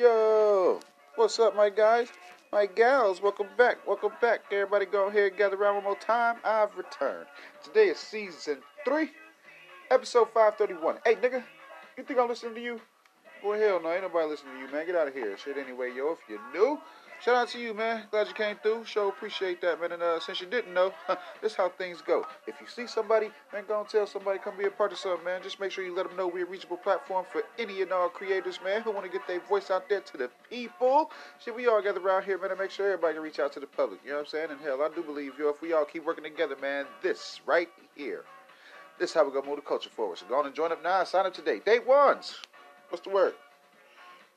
Yo, what's up, my guys? My gals, welcome back. Welcome back. Everybody go ahead gather around one more time. I've returned. Today is season 3, episode 531. Hey, nigga, you think I'm listening to you? Well, hell no, ain't nobody listening to you, man. Get out of here. Shit, anyway, yo, if you're new, shout out to you, man. Glad you came through. Show appreciate that, man. And uh, since you didn't know, this is how things go. If you see somebody, man, go and tell somebody, come be a part of something, man. Just make sure you let them know we're a reachable platform for any and all creators, man, who want to get their voice out there to the people. Shit, we all gather around here, man, and make sure everybody can reach out to the public. You know what I'm saying? And hell, I do believe, yo, if we all keep working together, man, this right here, this is how we're going to move the culture forward. So go on and join up now. Sign up today. Day ones. What's the word?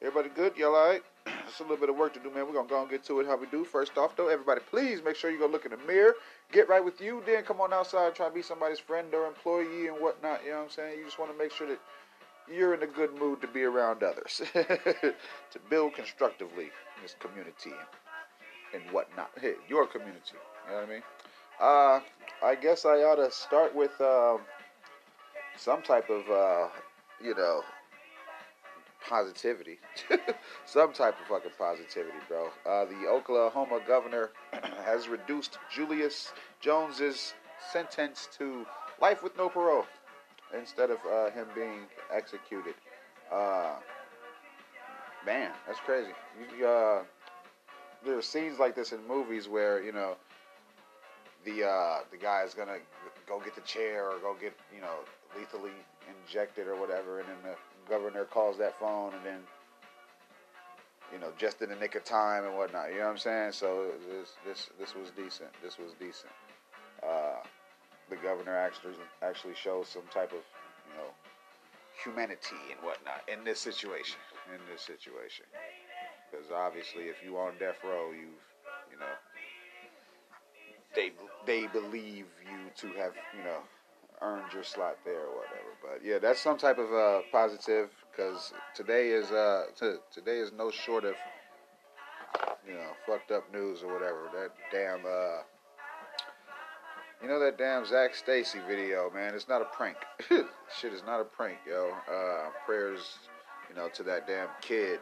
Everybody good? Y'all all right? It's a little bit of work to do, man. We're to go and get to it how we do. First off, though, everybody, please make sure you go look in the mirror. Get right with you. Then come on outside try to be somebody's friend or employee and whatnot. You know what I'm saying? You just want to make sure that you're in a good mood to be around others. to build constructively in this community and whatnot. Hey, your community. You know what I mean? Uh, I guess I ought to start with um, some type of, uh, you know, positivity. Some type of fucking positivity, bro. Uh, the Oklahoma governor has reduced Julius Jones's sentence to life with no parole instead of uh, him being executed. Uh, man, that's crazy. You, uh, there are scenes like this in movies where you know the uh, the guy is gonna go get the chair or go get you know lethally injected or whatever, and then the governor calls that phone, and then you know just in the nick of time and whatnot. You know what I'm saying? So this this this was decent. This was decent. Uh, the governor actually actually shows some type of you know humanity and whatnot in this situation. In this situation, because obviously, if you on death row, you've you know they they believe you to have you know earned your slot there or whatever. But yeah, that's some type of uh, positive because today is uh t- today is no short of you know fucked up news or whatever. That damn uh you know that damn Zac Stacy video, man. It's not a prank. Shit is not a prank, yo. Uh, prayers, you know, to that damn kid.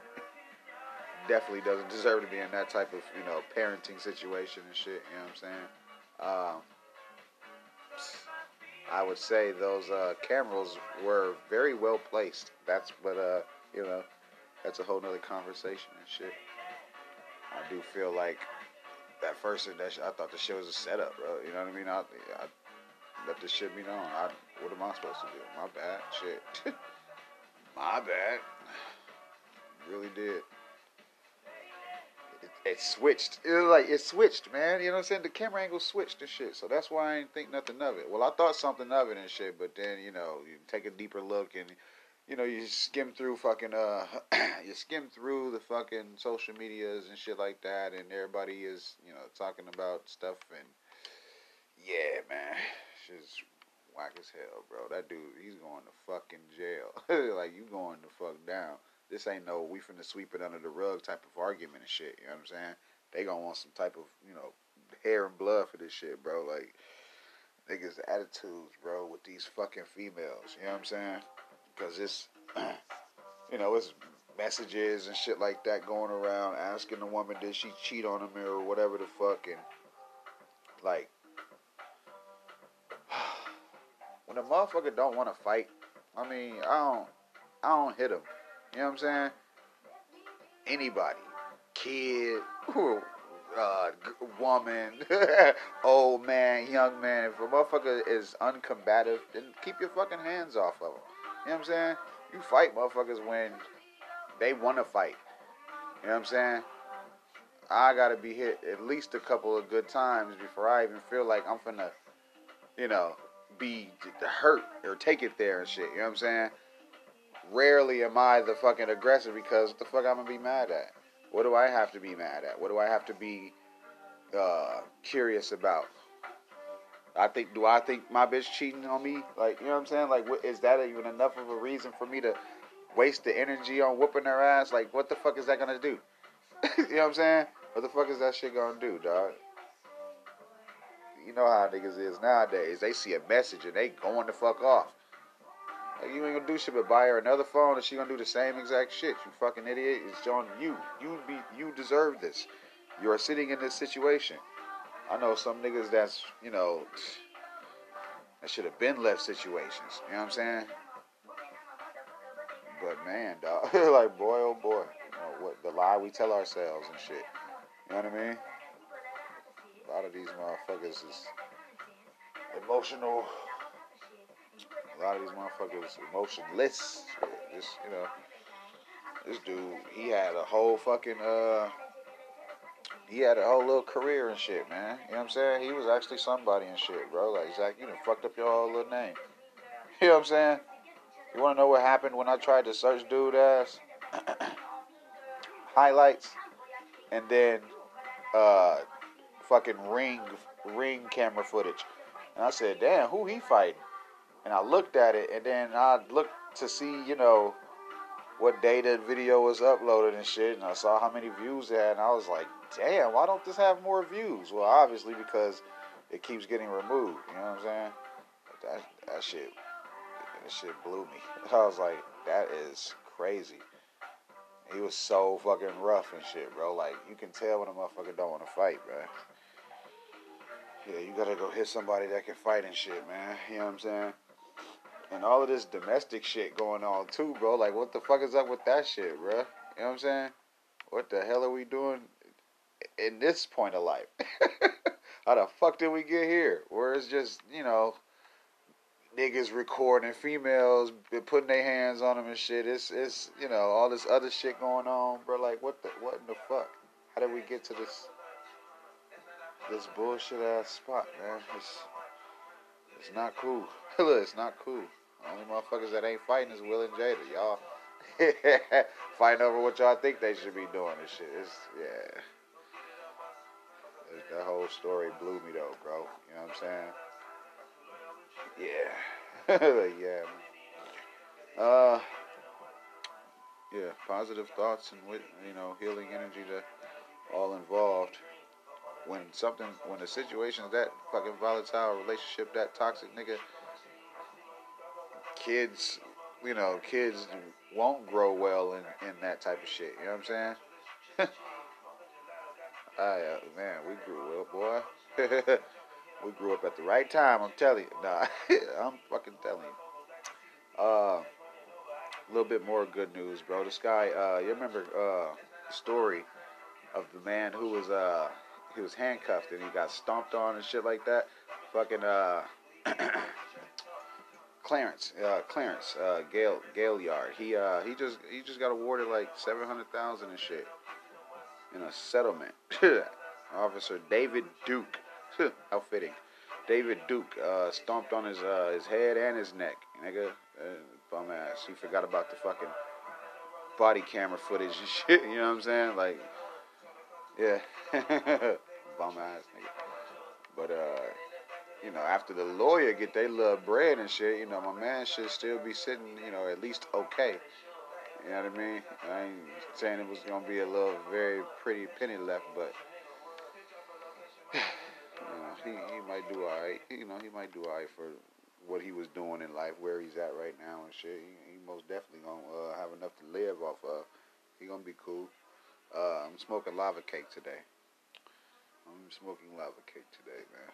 Definitely doesn't deserve to be in that type of you know parenting situation and shit. You know what I'm saying? Um, I would say those uh, cameras were very well placed. That's but uh, you know, that's a whole nother conversation and shit. I do feel like that first that I thought the shit was a setup, bro. You know what I mean? I, I let this shit be known. I, what am I supposed to do? My bad. Shit. My bad. Really did it switched. It was like it switched, man. You know what I'm saying? The camera angle switched and shit. So that's why I didn't think nothing of it. Well, I thought something of it and shit, but then you know you take a deeper look and you know you skim through fucking uh you skim through the fucking social medias and shit like that, and everybody is you know talking about stuff and yeah, man, shit's whack as hell, bro. That dude, he's going to fucking jail. like you going to fuck down. This ain't no we finna sweep it under the rug type of argument and shit. You know what I'm saying? They gonna want some type of you know hair and blood for this shit, bro. Like niggas attitudes, bro, with these fucking females. You know what I'm saying? Because it's you know it's messages and shit like that going around asking the woman did she cheat on him or whatever the fuck and like when a motherfucker don't want to fight, I mean I don't I don't hit him. You know what I'm saying? Anybody, kid, uh, woman, old man, young man. If a motherfucker is uncombative, then keep your fucking hands off of them. You know what I'm saying? You fight motherfuckers when they want to fight. You know what I'm saying? I gotta be hit at least a couple of good times before I even feel like I'm finna, you know, be hurt or take it there and shit. You know what I'm saying? Rarely am I the fucking aggressor because what the fuck I'm gonna be mad at? What do I have to be mad at? What do I have to be uh, curious about? I think, do I think my bitch cheating on me? Like, you know what I'm saying? Like, what, is that even enough of a reason for me to waste the energy on whooping her ass? Like, what the fuck is that gonna do? you know what I'm saying? What the fuck is that shit gonna do, dog? You know how niggas is nowadays. They see a message and they going the fuck off. Like you ain't gonna do shit but buy her another phone and she gonna do the same exact shit. You fucking idiot. It's on you. You be you deserve this. You are sitting in this situation. I know some niggas that's, you know, that should have been left situations. You know what I'm saying? But man, dog, like boy, oh boy, you know what the lie we tell ourselves and shit. You know what I mean? A lot of these motherfuckers is emotional. A lot of these motherfuckers emotionless. Just you know, this dude, he had a whole fucking uh, he had a whole little career and shit, man. You know what I'm saying? He was actually somebody and shit, bro. Like Zac, you done fucked up your whole little name. You know what I'm saying? You want to know what happened when I tried to search dude ass highlights, and then uh, fucking ring ring camera footage, and I said, damn, who he fighting? And I looked at it, and then I looked to see, you know, what day the video was uploaded and shit, and I saw how many views it had, and I was like, damn, why don't this have more views? Well, obviously because it keeps getting removed. You know what I'm saying? That that shit, that shit blew me. I was like, that is crazy. He was so fucking rough and shit, bro. Like you can tell when a motherfucker don't want to fight, bro. Yeah, you gotta go hit somebody that can fight and shit, man. You know what I'm saying? And all of this domestic shit going on too, bro. Like, what the fuck is up with that shit, bro? You know what I'm saying? What the hell are we doing in this point of life? How the fuck did we get here? Where it's just, you know, niggas recording females, putting their hands on them and shit. It's, it's, you know, all this other shit going on, bro. Like, what the, what in the fuck? How did we get to this, this bullshit ass spot, man? It's, it's not cool. Look, it's not cool. Only motherfuckers that ain't fighting is Will and Jada. Y'all fighting over what y'all think they should be doing and shit. It's yeah. That whole story blew me though, bro. You know what I'm saying? Yeah. yeah. Man. Uh yeah, positive thoughts and you know, healing energy to all involved. When something when a situation's that fucking volatile, relationship that toxic nigga kids, you know, kids won't grow well in, in that type of shit. You know what I'm saying? I, uh, man, we grew up, boy. we grew up at the right time. I'm telling you. Nah, I'm fucking telling you. Uh, a little bit more good news, bro. This guy, uh, you remember uh, the story of the man who was uh, he was handcuffed and he got stomped on and shit like that. Fucking uh. Clarence, uh, Clarence, uh, Gale, Gaillard. He, uh, he just, he just got awarded like seven hundred thousand and shit in a settlement. Officer David Duke, how fitting. David Duke uh, stomped on his uh, his head and his neck, nigga. Uh, bum ass. He forgot about the fucking body camera footage and shit. You know what I'm saying? Like, yeah, bum ass nigga. But uh you know, after the lawyer get their little bread and shit, you know, my man should still be sitting, you know, at least okay. You know what I mean? I ain't saying it was gonna be a little very pretty penny left, but you know, he, he might do alright. You know, he might do alright for what he was doing in life, where he's at right now and shit. He, he most definitely gonna uh, have enough to live off of. He gonna be cool. Uh, I'm smoking lava cake today. I'm smoking lava cake today, man.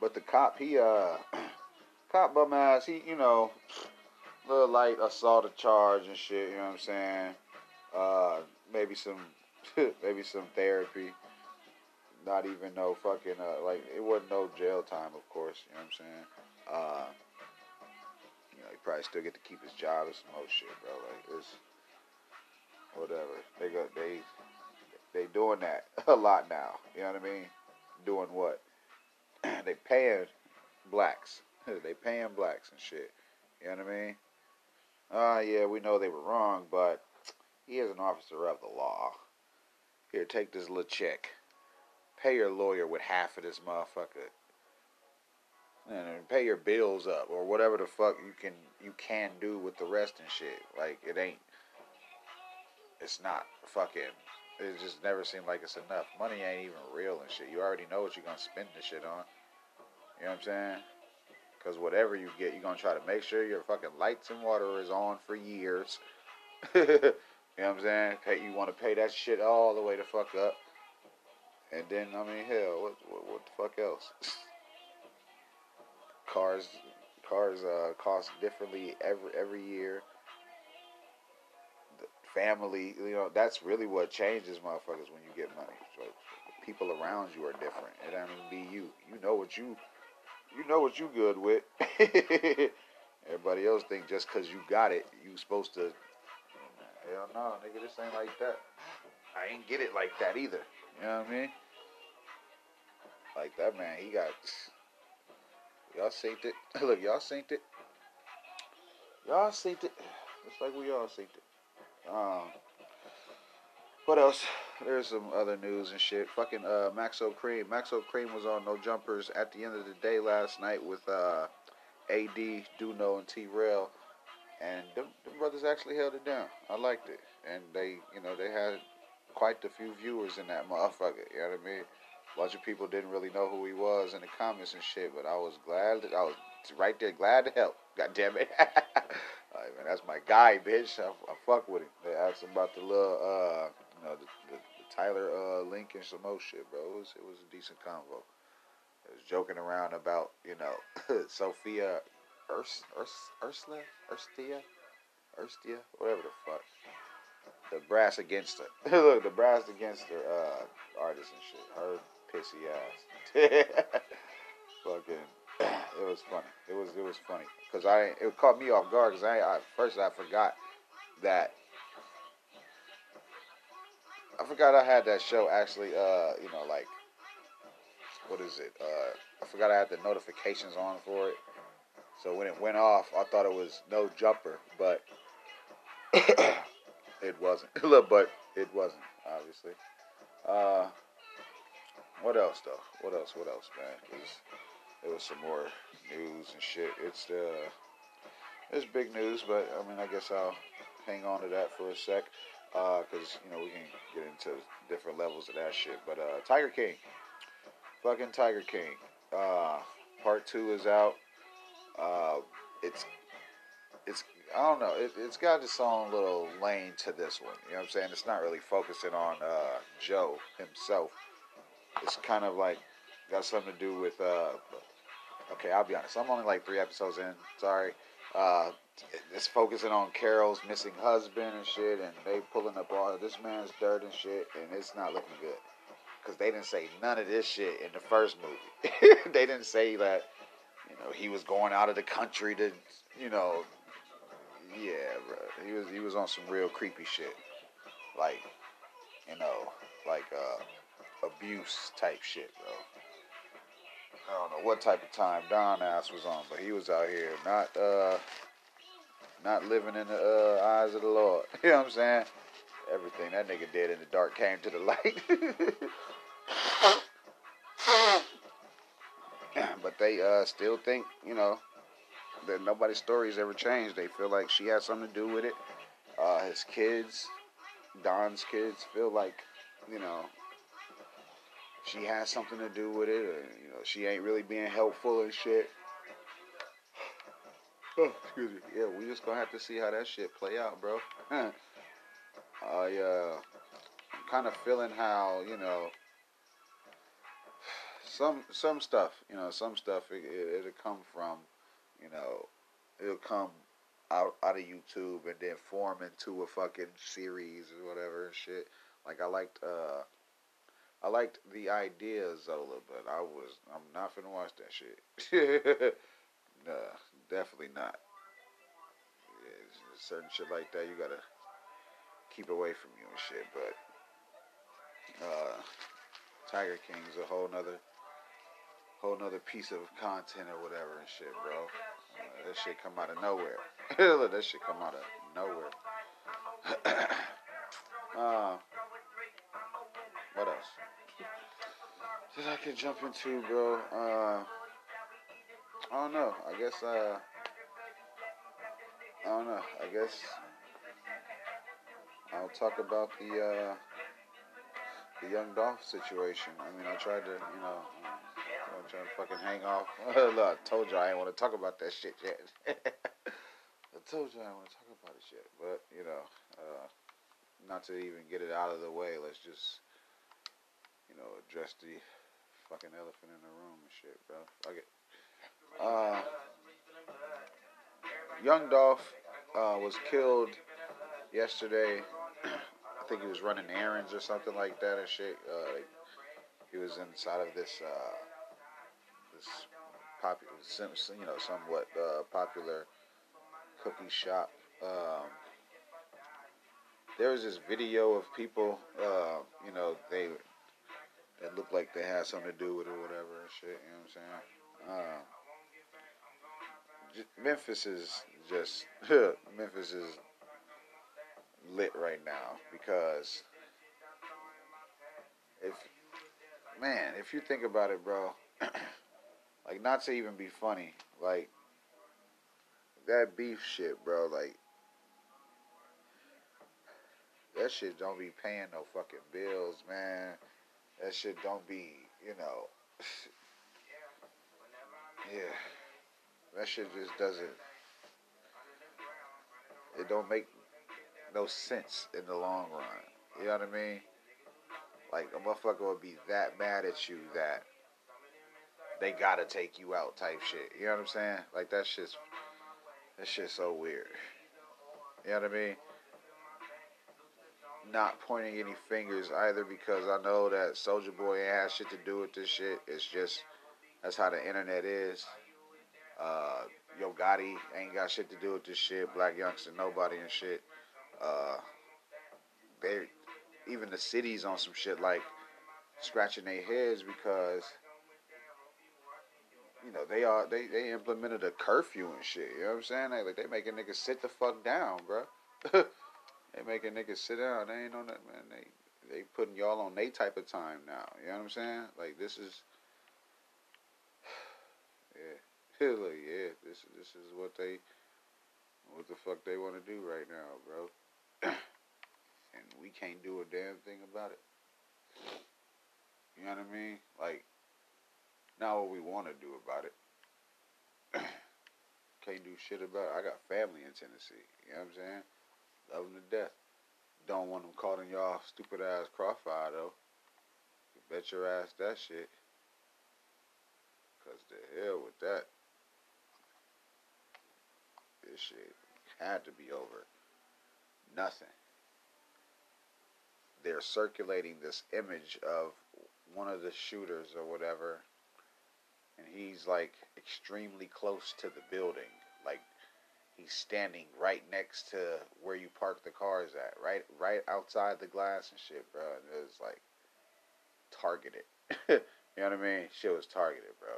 But the cop, he uh, cop bum ass, he you know, little light assault charge and shit. You know what I'm saying? Uh, maybe some, maybe some therapy. Not even no fucking uh, like it wasn't no jail time, of course. You know what I'm saying? Uh, you know, he probably still get to keep his job and some more shit, bro. Like it's whatever. They go they they doing that a lot now. You know what I mean? Doing what? they paying blacks. they paying blacks and shit. You know what I mean? Uh, yeah, we know they were wrong, but he is an officer of the law. Here, take this little check. Pay your lawyer with half of this motherfucker. And pay your bills up or whatever the fuck you can you can do with the rest and shit. Like it ain't it's not fucking it just never seemed like it's enough. Money ain't even real and shit. You already know what you're gonna spend the shit on. You know what I'm saying? Because whatever you get, you're gonna try to make sure your fucking lights and water is on for years. you know what I'm saying? You want to pay that shit all the way to fuck up. And then I mean, hell, what what, what the fuck else? cars, cars uh, cost differently every every year. The family, you know, that's really what changes motherfuckers when you get money. So people around you are different. It even be you. You know what you you know what you good with. Everybody else think just cause you got it, you supposed to. Hell no, nigga, this ain't like that. I ain't get it like that either. You know what I mean? Like that man, he got. Y'all synced it. Look, y'all synced it. Y'all synced it. Just like we all synced it. Um. What else? There's some other news and shit. Fucking uh, Maxo Kream. Maxo Kream was on No Jumpers at the end of the day last night with uh, AD, Duno, and T Rail. And them, brothers actually held it down. I liked it. And they, you know, they had quite a few viewers in that motherfucker. You know what I mean? A bunch of people didn't really know who he was in the comments and shit, but I was glad that I was right there, glad to help. God damn it. man, that's my guy, bitch. I, I fuck with him. They asked him about the little, uh, you know, the, the, the Tyler uh, some more shit, bro. It was, it was a decent convo. I was joking around about, you know, Sophia Urs, Urs, Ursula, Urstia, Urstia, whatever the fuck. The brass against her. Look, the brass against her uh, artist and shit. Her pissy ass. Fucking, it was funny. It was it was funny because I it caught me off guard because I, I first I forgot that I forgot I had that show actually. Uh, you know, like what is it? Uh, I forgot I had the notifications on for it. So when it went off, I thought it was no jumper, but it wasn't. but it wasn't, obviously. Uh, what else though? What else? What else, man? Cause there was some more news and shit. It's uh, it's big news, but I mean, I guess I'll hang on to that for a sec, uh, cause you know we can get into different levels of that shit. But uh, Tiger King, fucking Tiger King. Uh, part two is out. Uh, it's it's I don't know. It, has got its own little lane to this one. You know what I'm saying? It's not really focusing on uh, Joe himself. It's kind of like got something to do with. Uh, okay, I'll be honest. I'm only like three episodes in. Sorry. Uh, it's focusing on Carol's missing husband and shit, and they pulling up all this man's dirt and shit, and it's not looking good. Cause they didn't say none of this shit in the first movie. they didn't say that, you know, he was going out of the country to, you know, yeah, bro. He was he was on some real creepy shit, like, you know, like uh, abuse type shit, bro. I don't know what type of time Don ass was on, but he was out here not uh not living in the uh, eyes of the Lord. You know what I'm saying? Everything that nigga did in the dark came to the light. but they uh, still think, you know, that nobody's stories ever changed. They feel like she had something to do with it. Uh, his kids, Don's kids, feel like, you know, she has something to do with it. Or, you know, she ain't really being helpful and shit. Oh, excuse me. Yeah, we just gonna have to see how that shit play out, bro. I uh, kind of feeling how you know some some stuff, you know, some stuff it, it, it'll come from, you know, it'll come out out of YouTube and then form into a fucking series or whatever and shit. Like I liked uh I liked the idea Zola, but I was I'm not finna watch that shit. nah, definitely not. Certain shit like that you gotta keep away from you and shit. But uh, Tiger King's a whole nother whole nother piece of content or whatever and shit, bro. Uh, that shit come out of nowhere. that shit come out of nowhere. uh, what else? That I could jump into, bro. Uh, I don't know. I guess. Uh, I don't know. I guess I'll talk about the uh, the young Dolph situation. I mean, I tried to, you know, I'm trying to fucking hang off. Look, I told you I ain't want to talk about that shit yet. I told you I didn't want to talk about it yet. But, you know, uh, not to even get it out of the way, let's just, you know, address the fucking elephant in the room and shit, bro. Fuck it. Uh, Young Dolph uh, was killed yesterday. I think he was running errands or something like that and shit. Uh, he was inside of this uh, this popular, you know, somewhat uh, popular cookie shop. Um, there was this video of people, uh, you know, they that looked like they had something to do with it or whatever and shit. You know what I'm saying? Uh, Memphis is just Memphis is lit right now because if man, if you think about it, bro, like not to even be funny, like that beef shit, bro, like that shit don't be paying no fucking bills, man. That shit don't be, you know. yeah. That shit just doesn't. It don't make no sense in the long run. You know what I mean? Like a motherfucker would be that mad at you that they gotta take you out type shit. You know what I'm saying? Like that shit's that shit's so weird. You know what I mean? Not pointing any fingers either because I know that Soldier Boy had shit to do with this shit. It's just that's how the internet is. Uh, Yo Gotti ain't got shit to do with this shit. Blac Youngsta, nobody and shit. Uh, they even the cities on some shit like scratching their heads because you know they are they they implemented a curfew and shit. You know what I'm saying? They, like they making niggas sit the fuck down, bro. they making nganiggas sit down. They ain't on that man. They they putting y'all on they type of time now. You know what I'm saying? Like this is yeah. like, yeah, this this is what they what the fuck they want to do right now, bro. and we can't do a damn thing about it. You know what I mean? Like, not what we want to do about it. can't do shit about it. I got family in Tennessee. You know what I'm saying? Love them to death. Don't want them caught in y'all stupid ass crossfire though. You bet your ass that shit. Cause the hell with that. This shit had to be over. Nothing. They're circulating this image of one of the shooters or whatever, and he's like extremely close to the building. Like he's standing right next to where you park the cars at, right right outside the glass and shit, bro. And it was like targeted. you know what I mean? Shit was targeted, bro.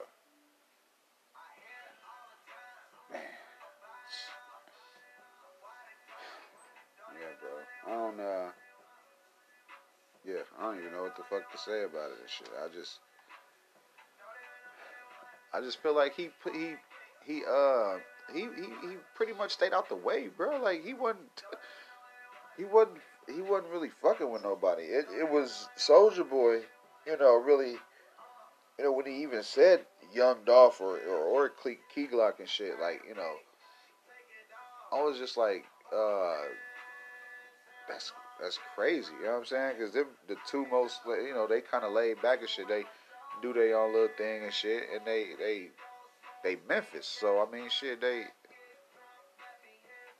I don't uh yeah, I don't even know what the fuck to say about it and shit. I just I just feel like he he he uh he he, he pretty much stayed out the way, bro. Like he wasn't he wasn't he wasn't really fucking with nobody. It it was Soldier Boy, you know, really you know, when he even said Young Dolph or or, or Key Glock and shit, like, you know, I was just like, uh, that's that's crazy. You know what I'm saying? Because they're the two most, you know, they kind of laid back and shit. They do their own little thing and shit, and they they they Memphis. So I mean, shit, they.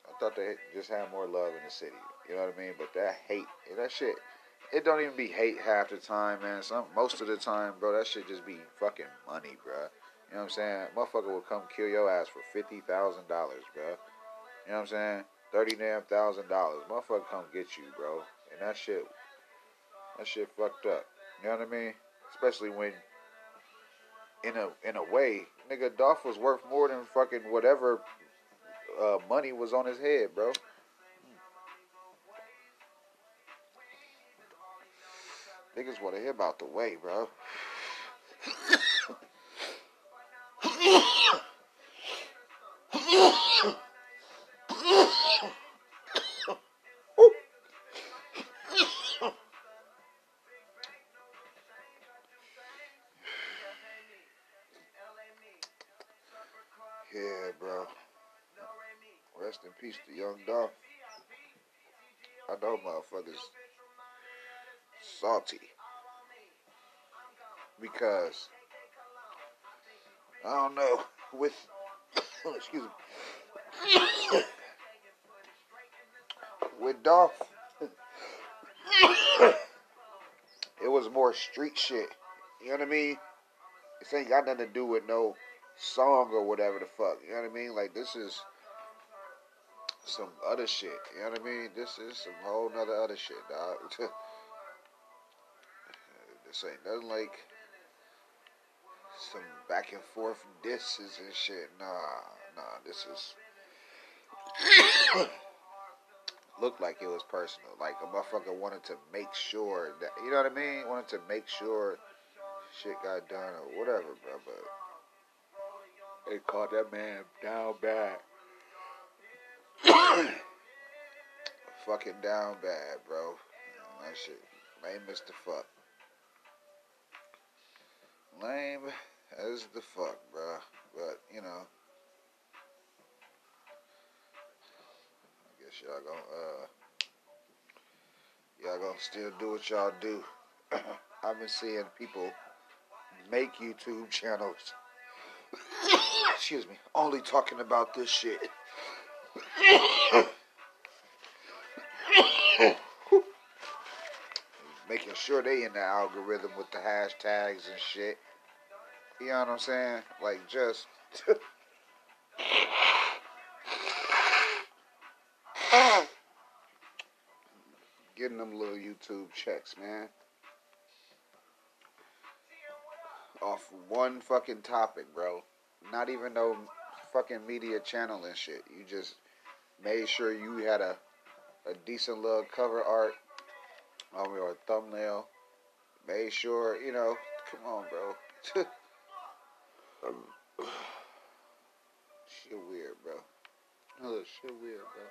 I thought they just had more love in the city. You know what I mean? But that hate, that shit, it don't even be hate half the time, man. Some most of the time, bro, that shit just be fucking money, bro. You know what I'm saying? Motherfucker will come kill your ass for fifty thousand dollars, bro. You know what I'm saying? Thirty damn thousand dollars. Motherfucker come get you, bro. And that shit that shit fucked up. You know what I mean? Especially when in a in a way, nigga Dolph was worth more than fucking whatever uh, money was on his head, bro. Niggas want to hear about the way, bro. Motherfuckers salty because I don't know with excuse me with Dolph it was more street shit. You know what I mean? This ain't got nothing to do with no song or whatever the fuck. You know what I mean? Like this is some other shit. You know what I mean? This is some whole nother other shit, dog. this ain't nothing like some back and forth disses and shit. Nah, nah, this is looked like it was personal. Like a motherfucker wanted to make sure that you know what I mean? Wanted to make sure shit got done or whatever, bro. But they caught that man down bad. Fucking down bad, bro. That shit lame as the fuck. Lame as the fuck, bro. But, you know. I guess y'all gonna, uh. Y'all gonna still do what y'all do. I've been seeing people make YouTube channels. Excuse me. Only talking about this shit. Making sure they in the algorithm with the hashtags and shit. You know what I'm saying? Like just getting them little YouTube checks, man. Off one fucking topic, bro. Not even no fucking media channel and shit. You just made sure you had a a decent little cover art um, or a thumbnail. Made sure, you know, come on, bro. um, shit weird, bro. Oh, shit weird, bro.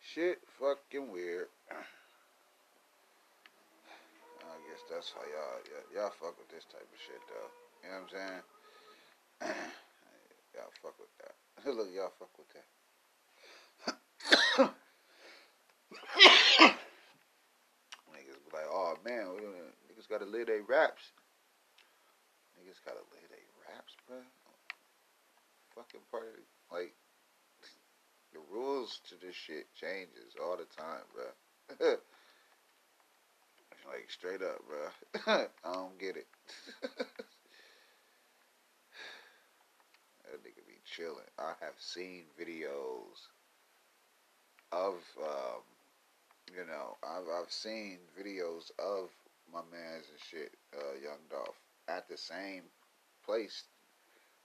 Shit fucking weird. I guess that's how y'all, y'all, y'all fuck with this type of shit, though. You know what I'm saying? y'all fuck with that. Look, y'all fuck with that. niggas be like, oh man, niggas gotta live their raps. Niggas gotta live their raps, bro. Fucking part of like the rules to this shit changes all the time, bro. like straight up, bro. I don't get it. that nigga be chilling. I have seen videos of um, you know, I've I've seen videos of my man's and shit, uh, Young Dolph, at the same place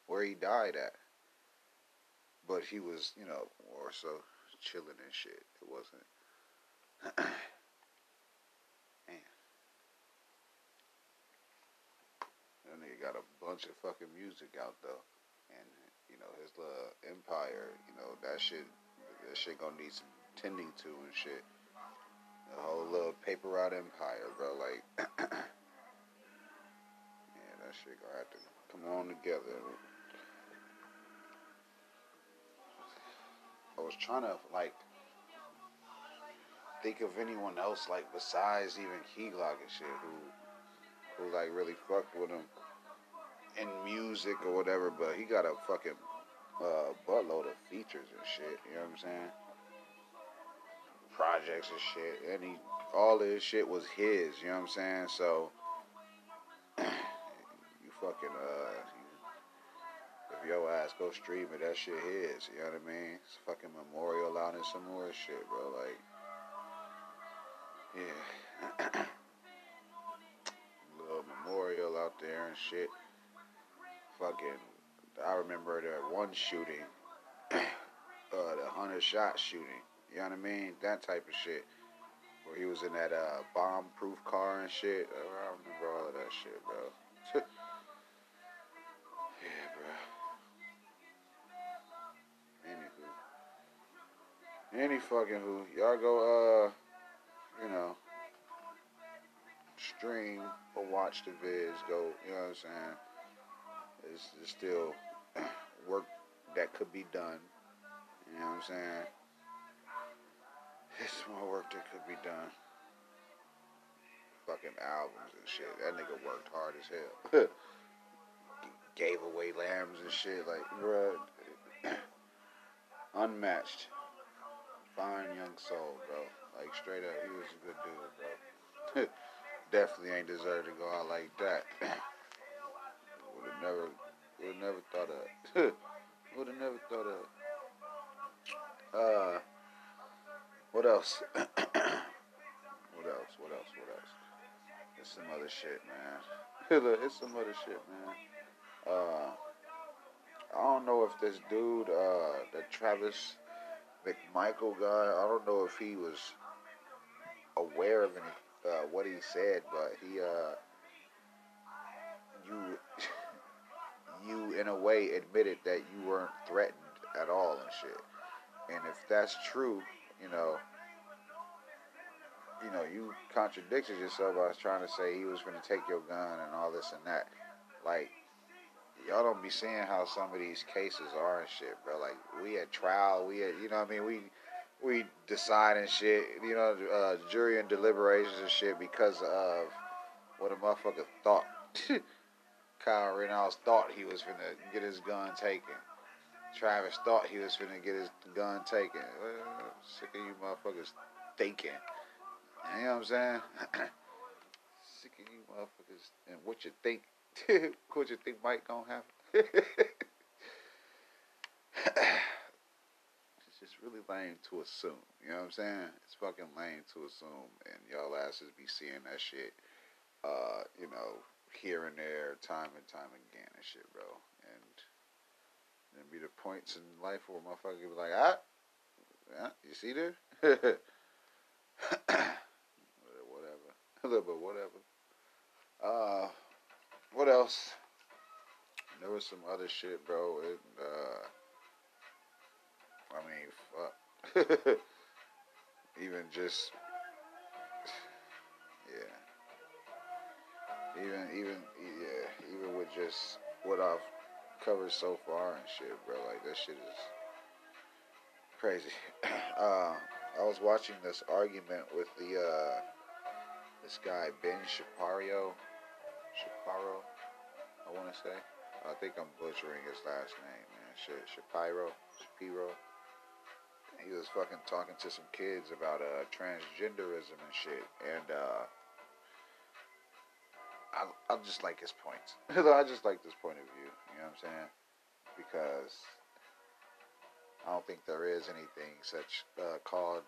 where he died at. But he was, you know, more so chilling and shit. It wasn't. That nigga got a bunch of fucking music out though. And, know, his little empire, you know, that shit that shit gonna need some tending to and shit. The whole little paper route empire, bro. Like, yeah, that shit gonna have to come on together. I was trying to like think of anyone else like besides even Key Glock and shit who who like really fucked with him in music or whatever, but he got a fucking uh, buttload of features and shit. You know what I'm saying? Projects and shit, and he all his shit was his. You know what I'm saying? So you fucking uh, if your ass go stream it, that shit his. You know what I mean? It's fucking memorial out and some more shit, bro. Like, yeah, little memorial out there and shit. Fucking I remember that one shooting, uh, the hundred shot shooting. You know what I mean? That type of shit. Where he was in that uh, bomb proof car and shit. I remember all of that shit, bro. yeah, bro. Anywho. Any fucking who. Y'all go, uh, you know, stream or watch the vids. Go, you know what I'm saying? It's, it's still work that could be done You know what I'm saying? There's more work that could be done. Fucking albums and shit. That nigga worked hard as hell. Gave away lambs and shit. Like, bruh. Unmatched. Fine young soul, bro. Like, straight up, he was a good dude, bro. Definitely ain't deserved to go out like that. would have never, would have never thought of. would have never thought of. Uh, what else? what else? What else? What else? It's some other shit, man. Look, it's some other shit, man. Uh, I don't know if this dude, uh, the Travis McMichael guy, I don't know if he was aware of any, uh, what he said, but he, uh, you, you in a way admitted that you weren't threatened at all and shit. And if that's true, you know, you know, you contradicted yourself. I was trying to say he was going to take your gun and all this and that. Like, y'all don't be seeing how some of these cases are and shit, bro. Like, we had trial, we had, you know what I mean? We we decide and shit, you know, uh, jury and deliberations and shit because of what a motherfucker thought. Kyle Rittenhouse thought he was gonna get his gun taken. Travis thought he was gonna get his gun taken. Sick of you motherfuckers thinking. You know what I'm saying? sick of you motherfuckers and what you think. what you think might gonna happen. it's just really lame to assume. You know what I'm saying? It's fucking lame to assume, and y'all asses be seeing that shit. Uh, you know, here and there, time and time again, and shit, bro. And then be the points in life where motherfucker be like, ah, yeah, you see there? whatever, a little bit, whatever. Uh, what else? There was some other shit, bro. It, uh, I mean, fuck. Even just, Even, even, yeah. Even with just what I've covered so far and shit, bro. Like that shit is crazy. uh, I was watching this argument with the uh, this guy Ben Shapiro. Shapiro, I want to say. I think I'm butchering his last name, man. Shit, Shapiro, Shapiro. He was fucking talking to some kids about uh, transgenderism and shit, and uh, I I just like his points. I just like this point of view. You know what I'm saying? Because I don't think there is anything such uh, called.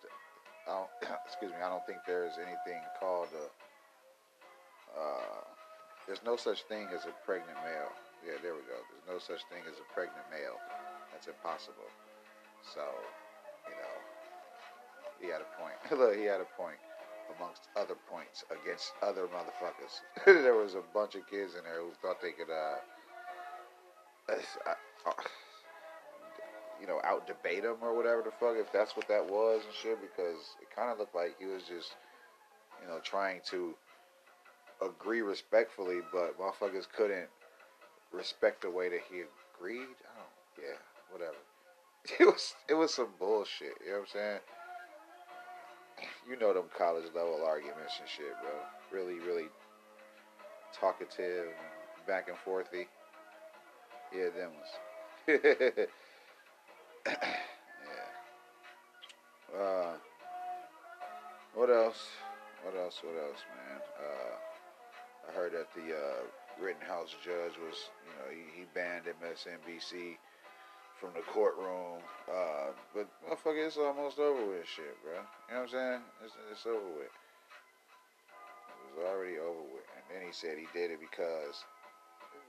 I don't, excuse me. I don't think there is anything called. A, uh, there's no such thing as a pregnant male. Yeah, there we go. There's no such thing as a pregnant male. That's impossible. So, you know, he had a point. Look, he had a point amongst other points against other motherfuckers. there was a bunch of kids in there who thought they could, uh, uh, you know, out debate him or whatever the fuck, if that's what that was and shit, because it kind of looked like he was just, you know, trying to agree respectfully, but motherfuckers couldn't respect the way that he agreed. I don't, yeah, whatever. It was it was some bullshit. You know what I'm saying? You know them college level arguments and shit, bro. Really, really talkative, back and forthy. Yeah, them was. yeah. Uh, what else? What else? What else, man? Uh, I heard that the uh, Rittenhouse judge was, you know, he, he banned MSNBC from the courtroom. Uh, but motherfucker, it's almost over with, shit, bro. You know what I'm saying? It's, it's over with. It was already over with. And then he said he did it because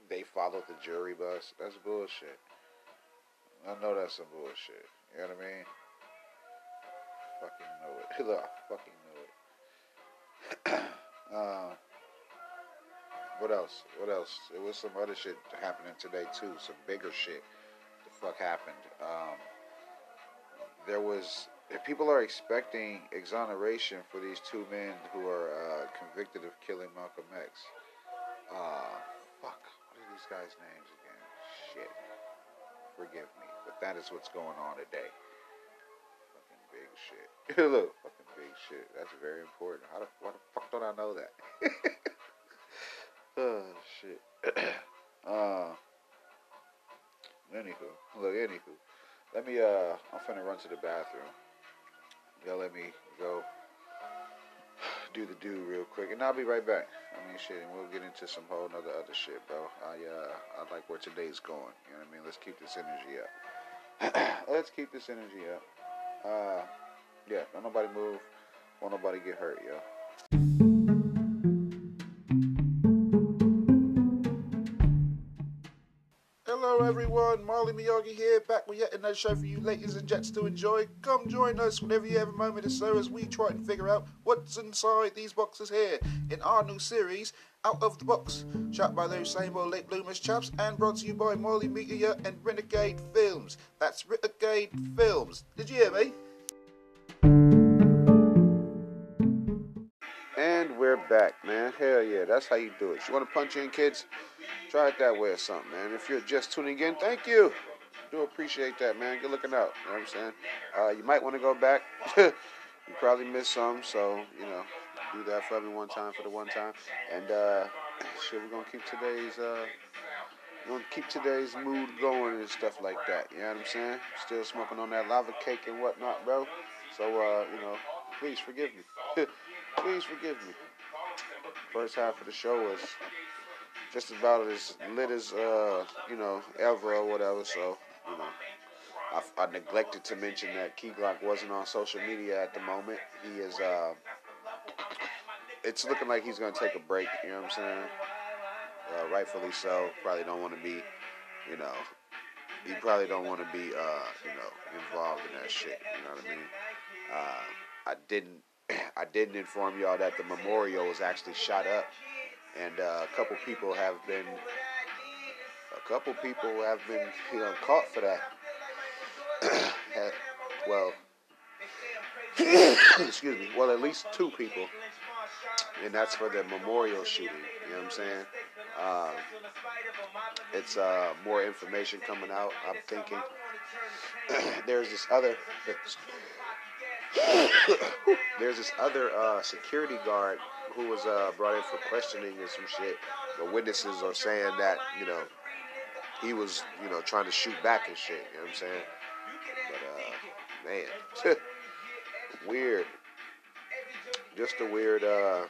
they followed the jury bus. That's bullshit. I know that's some bullshit. You know what I mean? Fucking know it. Look, I fucking know it. uh, what else? What else? There was some other shit happening today too. Some bigger shit. Fuck happened? Um, there was. if People are expecting exoneration for these two men who are uh, convicted of killing Malcolm X. Uh, fuck. What are these guys' names again? Shit. Forgive me. But that is what's going on today. Fucking big shit. Look, fucking big shit. That's very important. How the, why the fuck don't I know that? oh, shit. uh, anywho. Look, anywho. Let me, uh, I'm finna run to the bathroom. Y'all let me go do the do real quick, and I'll be right back. I mean, shit, and we'll get into some whole nother other shit, bro. I uh, I like where today's going. You know what I mean? Let's keep this energy up. Let's keep this energy up. Uh, yeah, don't nobody move. Won't nobody get hurt, yo. Everyone. Marley Miyagi here, back with yet another show for you ladies and gents to enjoy. Come join us whenever you have a moment or so as we try and figure out what's inside these boxes here in our new series, Out of the Box, shot by those same old late bloomers chaps and brought to you by Marley Media and Renegade Films. That's Renegade Films. Did you hear me? Back, man. Hell yeah, that's how you do it. You want to punch in, kids? Try it that way or something, man. If you're just tuning in, thank you. Do appreciate that, man. Good looking out. You know what I'm saying? Uh, you might want to go back. you probably missed some, so you know, do that for me one time for the one time. And uh, shit, we're gonna keep today's uh, we're gonna keep today's mood going and stuff like that. You know what I'm saying? Still smoking on that lava cake and whatnot, bro. So uh, you know, please forgive me. please forgive me. First half of the show was just about as lit as uh, you know ever or whatever. So you know, I, I neglected to mention that Key Glock wasn't on social media at the moment. He is. Uh, it's looking like he's gonna take a break. You know what I'm saying? Uh, rightfully so. Probably don't want to be, you know. You probably don't want to be, uh, you know, involved in that shit. You know what I mean? Uh, I didn't. I didn't inform y'all that the memorial was actually shot up and uh, a couple people have been a couple people have been you know caught for that. well, excuse me. Well, at least two people, and that's for the memorial shooting. You know what I'm saying? Uh, it's uh, more information coming out. I'm thinking there's this other there's this other uh, security guard who was uh, brought in for questioning and some shit. The witnesses are saying that you know he was you know trying to shoot back and shit. You know what I'm saying? But uh, man, weird. Just a weird, uh,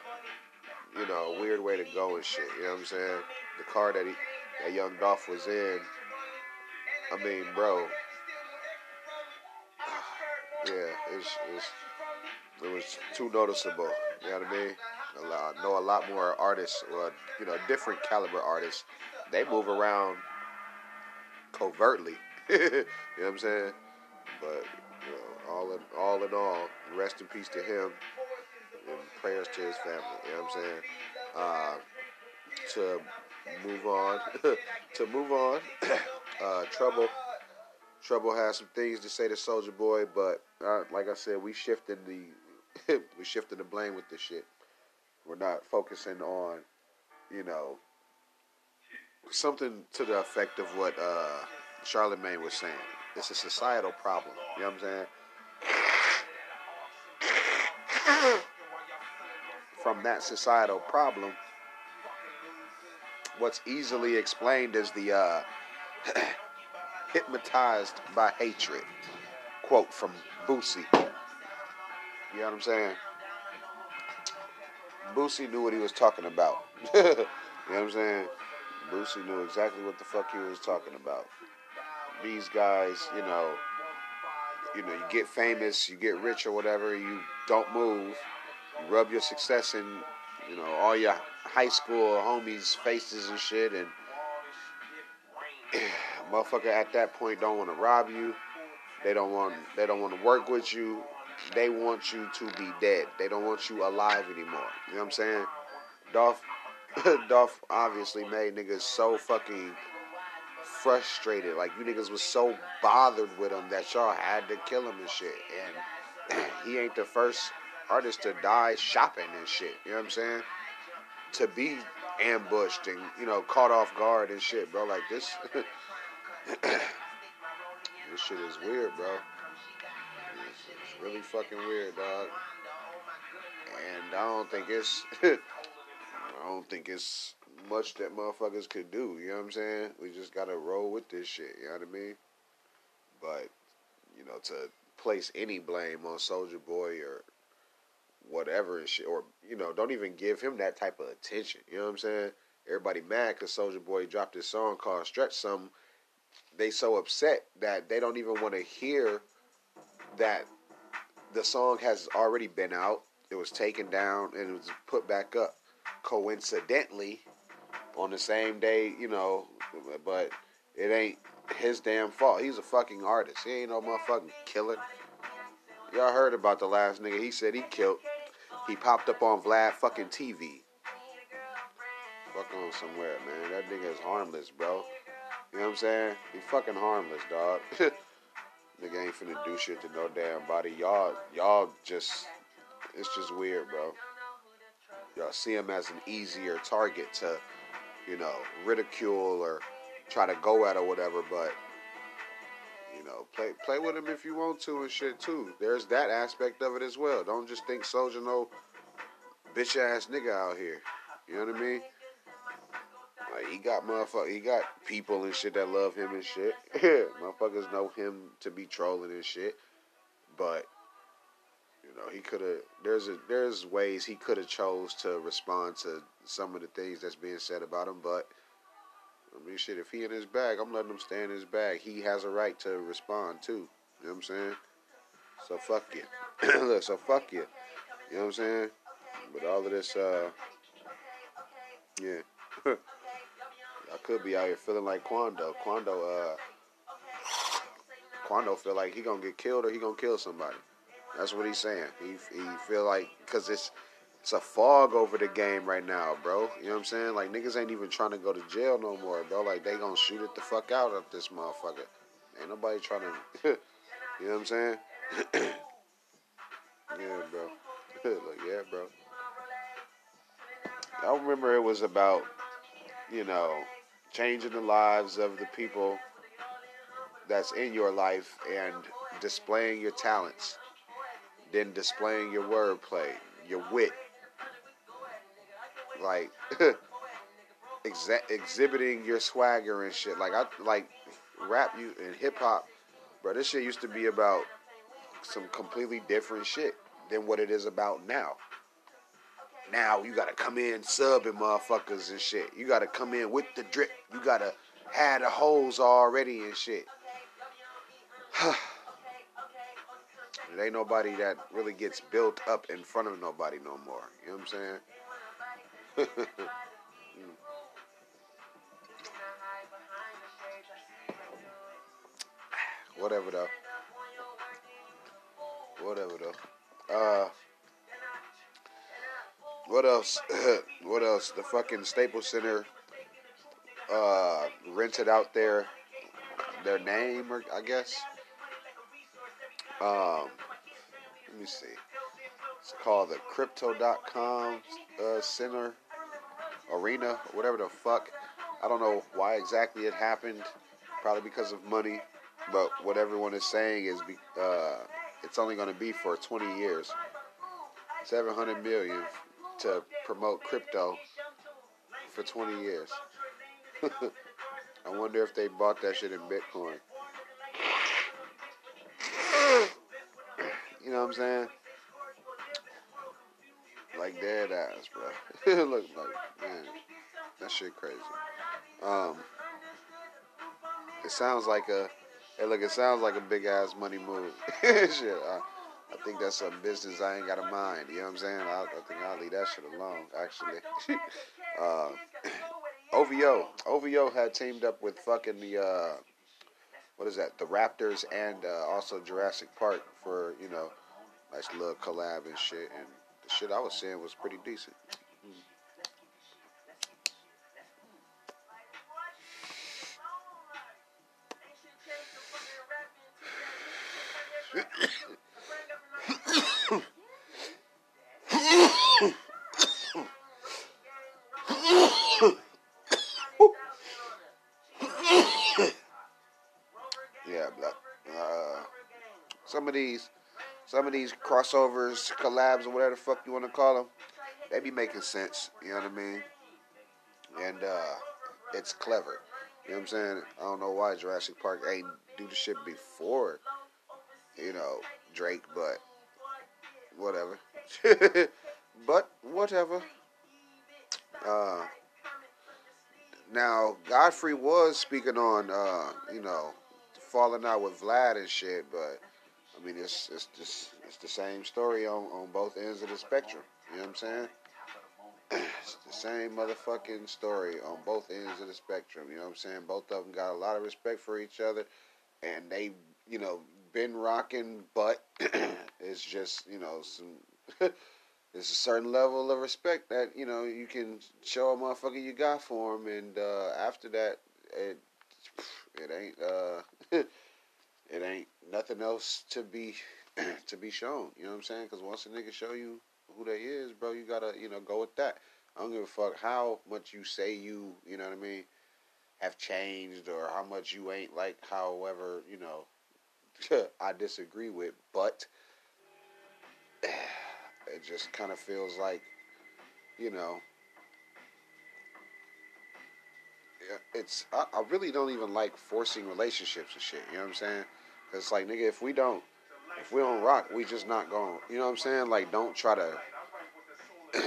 you know, weird way to go and shit. You know what I'm saying? The car that he, that Young Dolph was in. I mean, bro. Yeah, it's, it's it was too noticeable. You know what I mean? I know a lot more artists, or you know, different caliber artists. They move around covertly. you know what I'm saying? But you know, all in all in all, rest in peace to him, and prayers to his family. You know what I'm saying? Uh, to move on, to move on. uh, trouble, trouble has some things to say to Soulja Boy, but uh, like I said, we shifted the we shifted the blame with this shit. We're not focusing on, you know, something to the effect of what uh, Charlemagne was saying. It's a societal problem. You know what I'm saying? From that societal problem, what's easily explained is the uh, hypnotized by hatred. Quote from Boosie. You know what I'm saying? Boosie knew what he was talking about. you know what I'm saying? Boosie knew exactly what the fuck he was talking about. These guys, you know, you know, you get famous, you get rich or whatever, you don't move, you rub your success in, you know, all your high school homies' faces and shit, and motherfucker at that point don't want to rob you. They don't want they don't want to work with you they want you to be dead. They don't want you alive anymore. You know what I'm saying? Dolph, Dolph obviously made niggas so fucking frustrated. Like you niggas was so bothered with him that y'all had to kill him and shit. And he ain't the first artist to die shopping and shit. You know what I'm saying? To be ambushed and you know caught off guard and shit, bro. Like this, this shit is weird, bro. It's really fucking weird, dog. And I don't think it's I don't think it's much that motherfuckers could do. You know what I'm saying? We just gotta roll with this shit. You know what I mean? But you know, to place any blame on Soulja Boy or whatever and shit, or you know, don't even give him that type of attention. You know what I'm saying? Everybody mad because Soulja Boy dropped this song called "Stretch Some." They so upset that they don't even want to hear that the song has already been out. It was taken down and it was put back up. Coincidentally, on the same day, you know, but it ain't his damn fault. He's a fucking artist. He ain't no motherfucking killer. Y'all heard about the last nigga. He said he killed. He popped up on Vlad fucking TV. Fuck on somewhere, man. That nigga is harmless, bro. You know what I'm saying? He fucking harmless, dog. nigga ain't finna do shit to no damn body. Y'all, y'all just, it's just weird, bro. Y'all see him as an easier target to, you know, ridicule or try to go at or whatever, but you know, play play with him if you want to and shit too. There's that aspect of it as well. Don't just think Soulja no bitch ass nigga out here. You know what I mean? Like he got motherfucker, he got people and shit that love him and shit. Motherfuckers know him to be trolling and shit, but you know he could have. There's a there's ways he could have chose to respond to some of the things that's being said about him, but. I mean, shit, if he in his bag, I'm letting him stay in his bag. He has a right to respond, too. You know what I'm saying? So fuck you. Look, so fuck you. You know what I'm saying? But all of this, uh, yeah. I could be out here feeling like Quando. Quando, uh, Quando feel like he gonna get killed or he gonna kill somebody. That's what he's saying. He he feel like because it's it's a fog over the game right now, bro. You know what I'm saying? Like niggas ain't even trying to go to jail no more, bro. Like they gonna shoot it the fuck out of this motherfucker. Ain't nobody trying to. you know what I'm saying? yeah, bro. like yeah, bro. I remember it was about, you know, changing the lives of the people that's in your life and displaying your talents, then displaying your wordplay, your wit, like exa- exhibiting your swagger and shit. Like I like rap you and hip hop, bro. This shit used to be about some completely different shit than what it is about now. Now you gotta come in subbing motherfuckers and shit. You gotta come in with the drip. You gotta have the holes already and shit. it ain't nobody that really gets built up in front of nobody no more. You know what I'm saying? Whatever though. Whatever though. Uh, what else? what else? The fucking Staples Center uh, rented out their their name, or I guess. Um, let me see. It's called the Crypto.com uh, Center Arena, whatever the fuck. I don't know why exactly it happened. Probably because of money. But what everyone is saying is be, uh, it's only going to be for 20 years. 700 million to promote crypto for 20 years. I wonder if they bought that shit in Bitcoin. You know what I'm saying? Like dead ass, bro. Look like man, that shit crazy. Um, it sounds like a, hey, look, it sounds like a big ass money move. shit, I, I think that's some business I ain't got a mind. You know what I'm saying? I, I think I'll leave that shit alone. Actually, uh, OVO, OVO had teamed up with fucking the. Uh, what is that? The Raptors and uh, also Jurassic Park for you know, nice little collab and shit. And the shit I was seeing was pretty decent. These crossovers, collabs, or whatever the fuck you want to call them, they be making sense. You know what I mean? And uh, it's clever. You know what I'm saying? I don't know why Jurassic Park ain't do the shit before, you know, Drake, but whatever. but whatever. Uh, now Godfrey was speaking on, uh, you know, falling out with Vlad and shit, but I mean, it's it's just it's the same story on on both ends of the spectrum. You know what I'm saying? It's the same motherfucking story on both ends of the spectrum. You know what I'm saying? Both of them got a lot of respect for each other, and they, you know, been rocking. But it's just, you know, some. There's a certain level of respect that you know you can show a motherfucker you got for him, and uh, after that, it it ain't uh, it ain't nothing else to be to be shown. You know what I'm saying? Because once a nigga show you who they is, bro, you gotta you know go with that. I don't give a fuck how much you say you, you know what I mean, have changed or how much you ain't like however, you know, I disagree with, but it just kind of feels like, you know, it's, I, I really don't even like forcing relationships and shit, you know what I'm saying? Cause it's like, nigga, if we don't, if we don't rock, we just not going, you know what I'm saying? Like, don't try to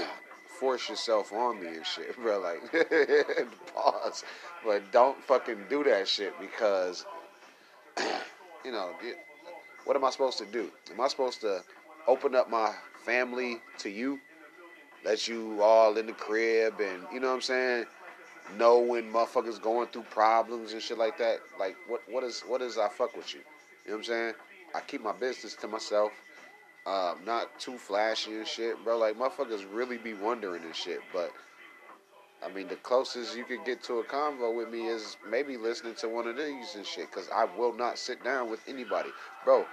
force yourself on me and shit, bro. Like, pause. But don't fucking do that shit because, you know, what am I supposed to do? Am I supposed to open up my family to you? Let you all in the crib and, you know what I'm saying? Know when motherfuckers going through problems and shit like that. Like, what, what is, what is I fuck with you? You know what I'm saying? I keep my business to myself. Um, not too flashy and shit, bro. Like motherfuckers really be wondering and shit. But I mean, the closest you could get to a convo with me is maybe listening to one of these and shit. Cause I will not sit down with anybody, bro.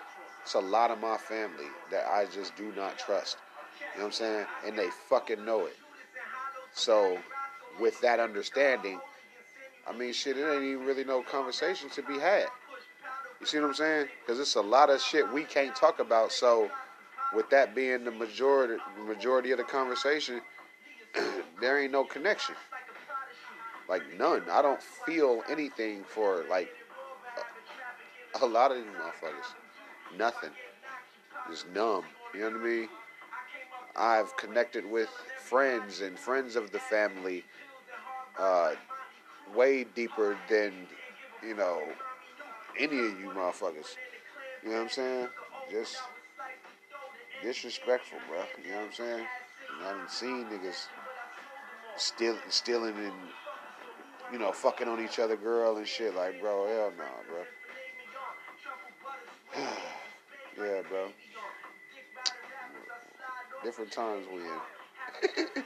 It's a lot of my family that I just do not trust. You know what I'm saying? And they fucking know it. So, with that understanding, I mean, shit, it ain't even really no conversation to be had. You see what I'm saying? Because it's a lot of shit we can't talk about. So with that being the majority majority of the conversation, there ain't no connection. Like none. I don't feel anything for like a, a lot of these motherfuckers. Nothing. Just numb. You know what I mean? I've connected with friends and friends of the family uh, way deeper than, you know, any of you motherfuckers. You know what I'm saying? Just disrespectful, bro. You know what I'm saying? I haven't seen niggas steal, stealing and you know fucking on each other, girl and shit. Like, bro, hell no, nah, bro. yeah, bro. Different times we in.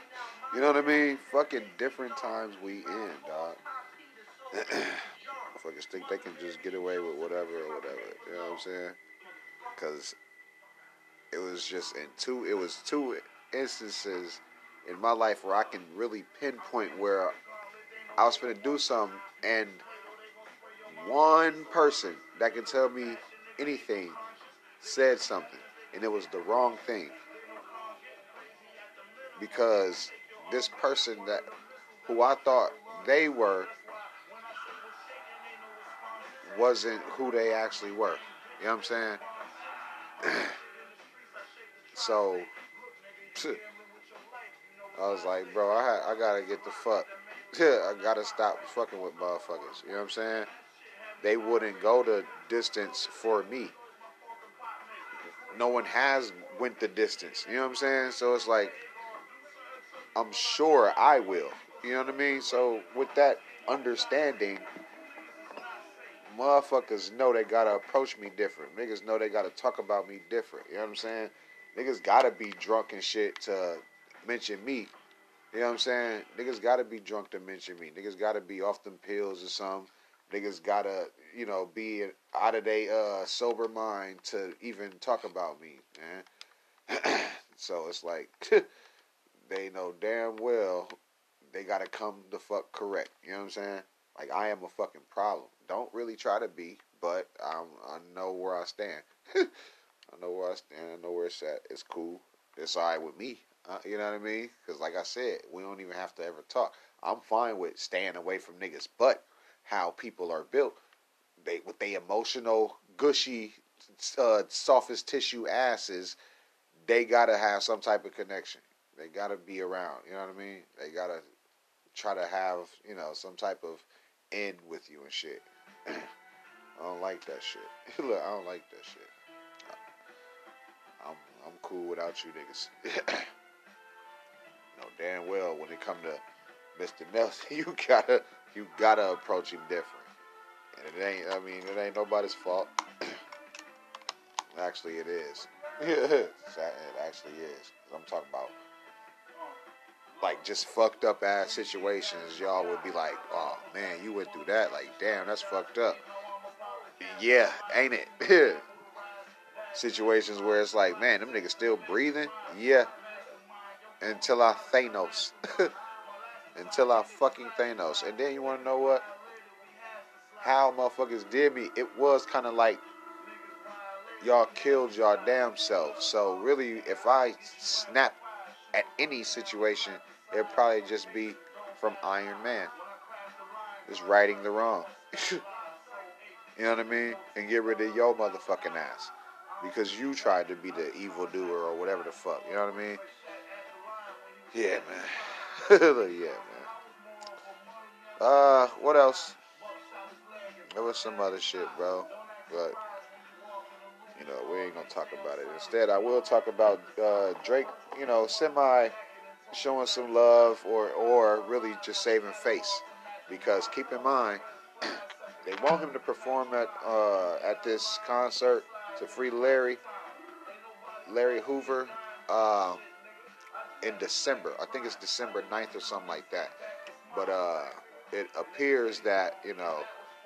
you know what I mean? Fucking different times we in, dog. Fuckers think they can just get away with whatever or whatever. You know what I'm saying? Because it was just in two it was two instances in my life where I can really pinpoint where I was gonna do something and one person that can tell me anything said something and it was the wrong thing because this person that who I thought they were wasn't who they actually were. You know what I'm saying? So, I was like, bro, I had, I gotta get the fuck. I gotta stop fucking with motherfuckers. You know what I'm saying? They wouldn't go the distance for me. No one has went the distance. You know what I'm saying? So it's like, I'm sure I will. You know what I mean? So with that understanding, motherfuckers know they gotta approach me different. Niggas know they gotta talk about me different. You know what I'm saying? Niggas gotta be drunk and shit to mention me. You know what I'm saying? Niggas gotta be drunk to mention me. Niggas gotta be off them pills or something. Niggas gotta, you know, be out of their uh, sober mind to even talk about me, man. so it's like they know damn well they gotta come the fuck correct. You know what I'm saying? Like I am a fucking problem. Don't really try to be, but I'm, I know where I stand. I know where I stand. I know where it's at. It's cool. It's all right with me. Uh, you know what I mean? Because like I said, we don't even have to ever talk. I'm fine with staying away from niggas, but how people are built, they with their emotional, gushy, uh, softest tissue asses, they gotta have some type of connection. They gotta be around. You know what I mean? They gotta try to have you know some type of end with you and shit. I don't like that shit. Look, I don't like that shit. I'm I'm cool without you niggas. you know damn well when it come to Mr. Nelson, you gotta you gotta approach him different. And it ain't I mean it ain't nobody's fault. actually it is. it actually is. I'm talking about like just fucked up ass situations, y'all would be like, "Oh man, you went through that. Like, damn, that's fucked up." Yeah, ain't it? situations where it's like, man, them niggas still breathing. Yeah, until I Thanos, until I fucking Thanos, and then you want to know what? How motherfuckers did me? It was kind of like y'all killed y'all damn self. So really, if I snap at any situation, it'd probably just be from Iron Man. Just righting the wrong. you know what I mean? And get rid of your motherfucking ass. Because you tried to be the evil doer or whatever the fuck. You know what I mean? Yeah, man. yeah, man. Uh, what else? There was some other shit, bro. But, you know, we ain't gonna talk about it. Instead, I will talk about uh, Drake, you know, semi showing some love or or really just saving face. Because keep in mind, they want him to perform at uh, at this concert to free Larry Larry Hoover uh, in December. I think it's December 9th or something like that. But uh, it appears that you know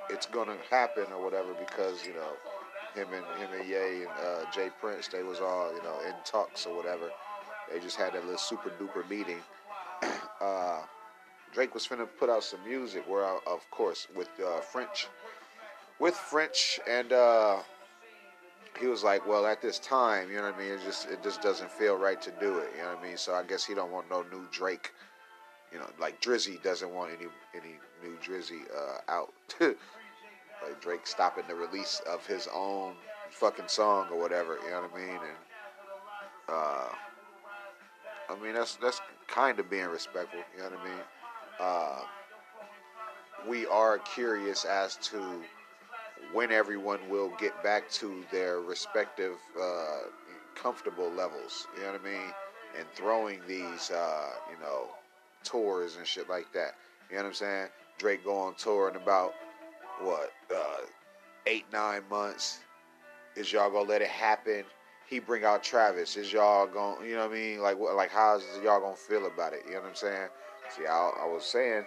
it's gonna happen or whatever because you know him and him and Ye and uh, J. Prince they was all you know in talks or whatever. They just had that little super duper meeting. uh, Drake was finna put out some music where, I, of course, with uh, French, with French, and uh, he was like, "Well, at this time, you know what I mean. It just it just doesn't feel right to do it. You know what I mean. So I guess he don't want no new Drake. You know, like Drizzy doesn't want any any new Drizzy uh, out. like Drake stopping the release of his own fucking song or whatever. You know what I mean? And uh, I mean that's that's kind of being respectful. You know what I mean? Uh, we are curious as to when everyone will get back to their respective uh, comfortable levels. You know what I mean? And throwing these, uh, you know, tours and shit like that. You know what I'm saying? Drake go on tour in about what uh, eight nine months. Is y'all gonna let it happen? He bring out Travis. Is y'all gonna, you know what I mean? Like, what, like how's y'all gonna feel about it? You know what I'm saying? See, I, I was saying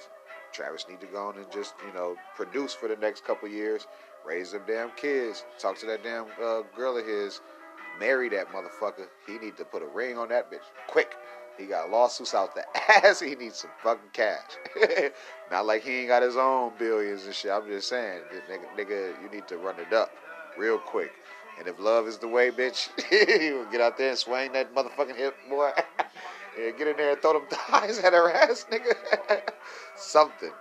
Travis need to go on and just, you know, produce for the next couple years, raise them damn kids, talk to that damn uh, girl of his, marry that motherfucker. He need to put a ring on that bitch quick. He got lawsuits out the ass. He needs some fucking cash. Not like he ain't got his own billions and shit. I'm just saying, nigga, nigga, you need to run it up real quick. And if love is the way, bitch, get out there and swing that motherfucking hip, boy. Yeah, get in there and throw them thighs at her ass, nigga. Something.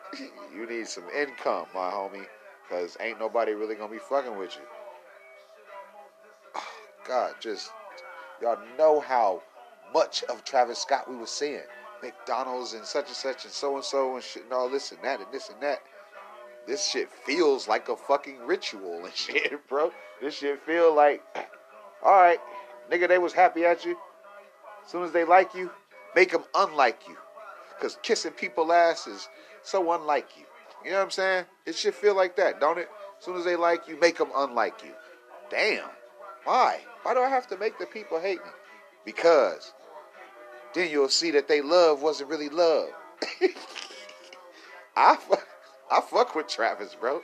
You need some income, my homie, because ain't nobody really gonna be fucking with you. God, just y'all know how much of Travis Scott we were seeing. McDonald's and such and such and so and so and shit and all this and that and this and that. This shit feels like a fucking ritual and shit, bro. This shit feel like, all right, nigga, they was happy at you. As soon as they like you, make them unlike you. Because kissing people ass is so unlike you. You know what I'm saying? It should feel like that, don't it? As soon as they like you, make them unlike you. Damn. Why? Why do I have to make the people hate me? Because then you'll see that they love wasn't really love. I, I fuck with Travis, bro.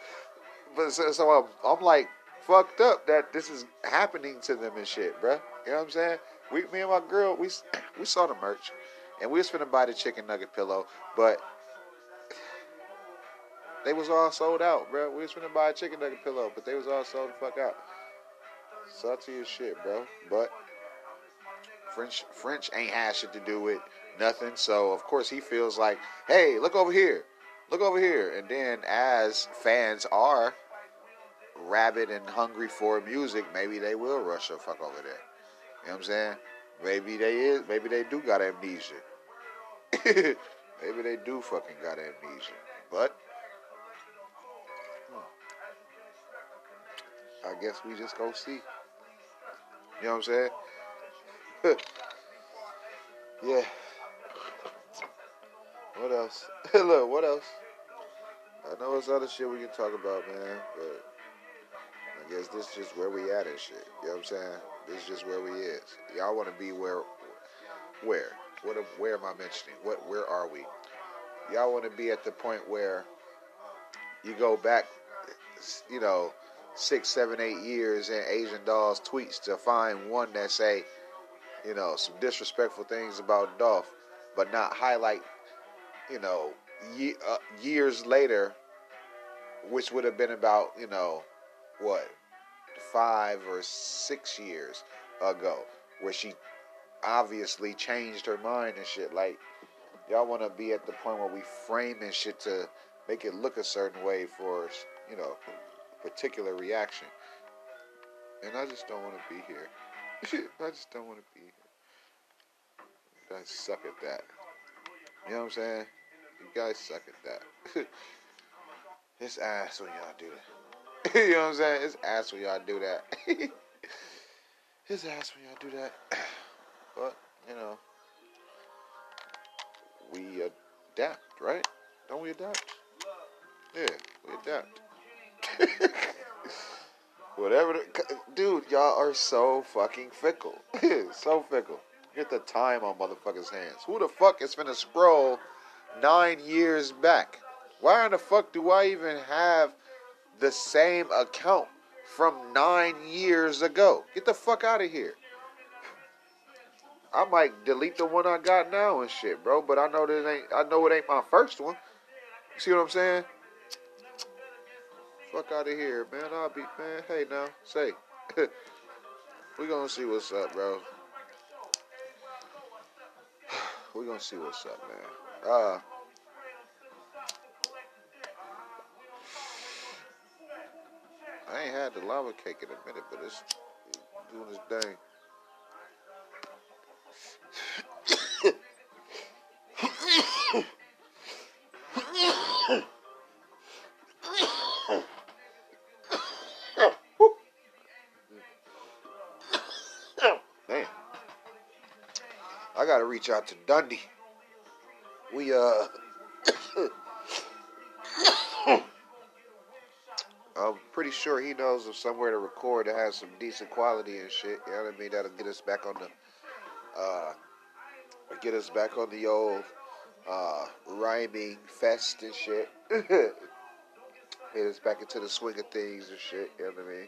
But so, so I'm, I'm like fucked up that this is happening to them and shit, bro. You know what I'm saying? We, me and my girl, we we saw the merch, and we was finna buy the chicken nugget pillow, but they was all sold out, bro. We was finna buy a chicken nugget pillow, but they was all sold the fuck out. Salty as shit, bro. But French French ain't had shit to do with nothing. So of course he feels like, hey, look over here, look over here. And then as fans are rabid and hungry for music, maybe they will rush the fuck over there. You know what I'm saying? Maybe they is, maybe they do got amnesia. maybe they do fucking got amnesia. But I guess we just go see. You know what I'm saying? yeah. What else? Look, what else? I know it's other shit we can talk about, man, but I guess this is just where we at and shit. You know what I'm saying? This is just where we is. Y'all want to be where? Where? What? Where am I mentioning? What? Where are we? Y'all want to be at the point where you go back, you know, six, seven, eight years in Asian Doll's tweets to find one that say, you know, some disrespectful things about Dolph, but not highlight, you know, ye- uh, years later, which would have been about, you know, what, five or six years ago, where she obviously changed her mind and shit. Like, y'all want to be at the point where we frame and shit to make it look a certain way for, you know, particular reaction. And I just don't want to be here. I just don't want to be here. I suck at that. You know what I'm saying? You guys suck at that. it's ass when y'all do that. you know what I'm saying? It's ass when y'all do that. it's ass when y'all do that. but, you know, we adapt, right? Don't we adapt? Yeah, we adapt. Whatever, the, dude, y'all are so fucking fickle. so fickle. Get the time on motherfuckers' hands. Who the fuck is finna scroll nine years back? Why in the fuck do I even have the same account from nine years ago? Get the fuck out of here. I might delete the one I got now and shit, bro. But I know that ain't. I know it ain't my first one. You see what I'm saying? Fuck out of here, man. I'll be man. Hey now, say. we gonna see what's up, bro. we gonna see what's up, man. Uh. I ain't had the lava cake in a minute, but it's doing its thing. Reach out to Dundee. We uh, I'm pretty sure he knows of somewhere to record that has some decent quality and shit. You know what I mean? That'll get us back on the uh, get us back on the old uh, rhyming fest and shit. Get us back into the swing of things and shit. You know what I mean?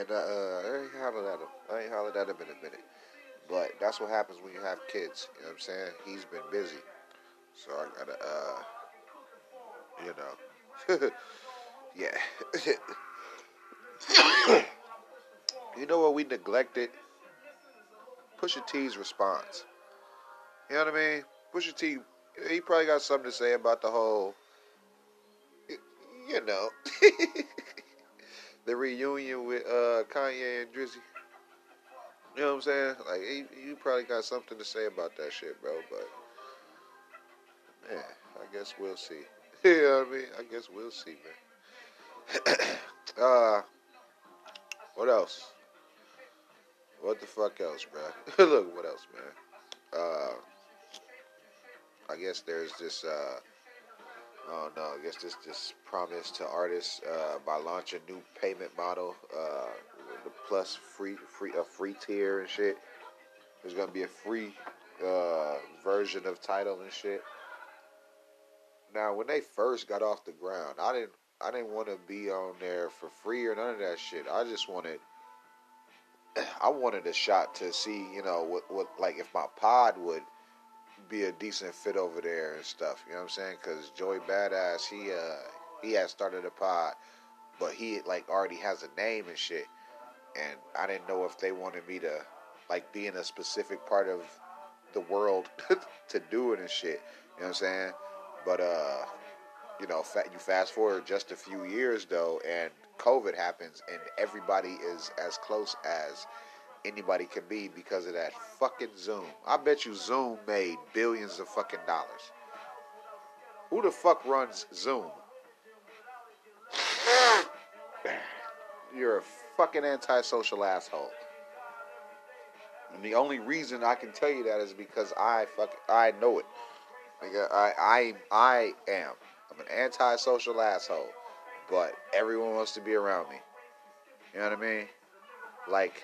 And uh, I ain't hollered at him. I ain't hollered at him in a minute. But that's what happens when you have kids. You know what I'm saying? He's been busy. So I gotta, uh, you know. yeah. you know what we neglected? Pusha T's response. You know what I mean? Pusha T, he probably got something to say about the whole, you know, the reunion with uh, Kanye and Drizzy. You know what I'm saying? Like, he probably got something to say about that shit, bro. But, man, I guess we'll see. you know what I mean? I guess we'll see, man. uh, what else? What the fuck else, bro? Look, what else, man? Uh, I guess there's this. Uh, oh no, I guess this this promise to artists uh, by launching new payment model, uh, the plus free free a free tier and shit. There's gonna be a free uh, version of Tidal and shit. Now, when they first got off the ground, I didn't I didn't want to be on there for free or none of that shit. I just wanted I wanted a shot to see, you know, what what like if my pod would be a decent fit over there and stuff. You know what I'm saying? Because Joey Badass, he uh he had started a pod, but he like already has a name and shit. And I didn't know if they wanted me to like be in a specific part of the world to do it and shit. You know what I'm saying? But uh, you know, fa- you fast forward just a few years though, and COVID happens, and everybody is as close as anybody can be because of that fucking Zoom. I bet you Zoom made billions of fucking dollars. Who the fuck runs Zoom? You're a fucking antisocial asshole. And the only reason I can tell you that is because I fuck I know it. Like I I I am. I'm an antisocial asshole, but everyone wants to be around me. You know what I mean? Like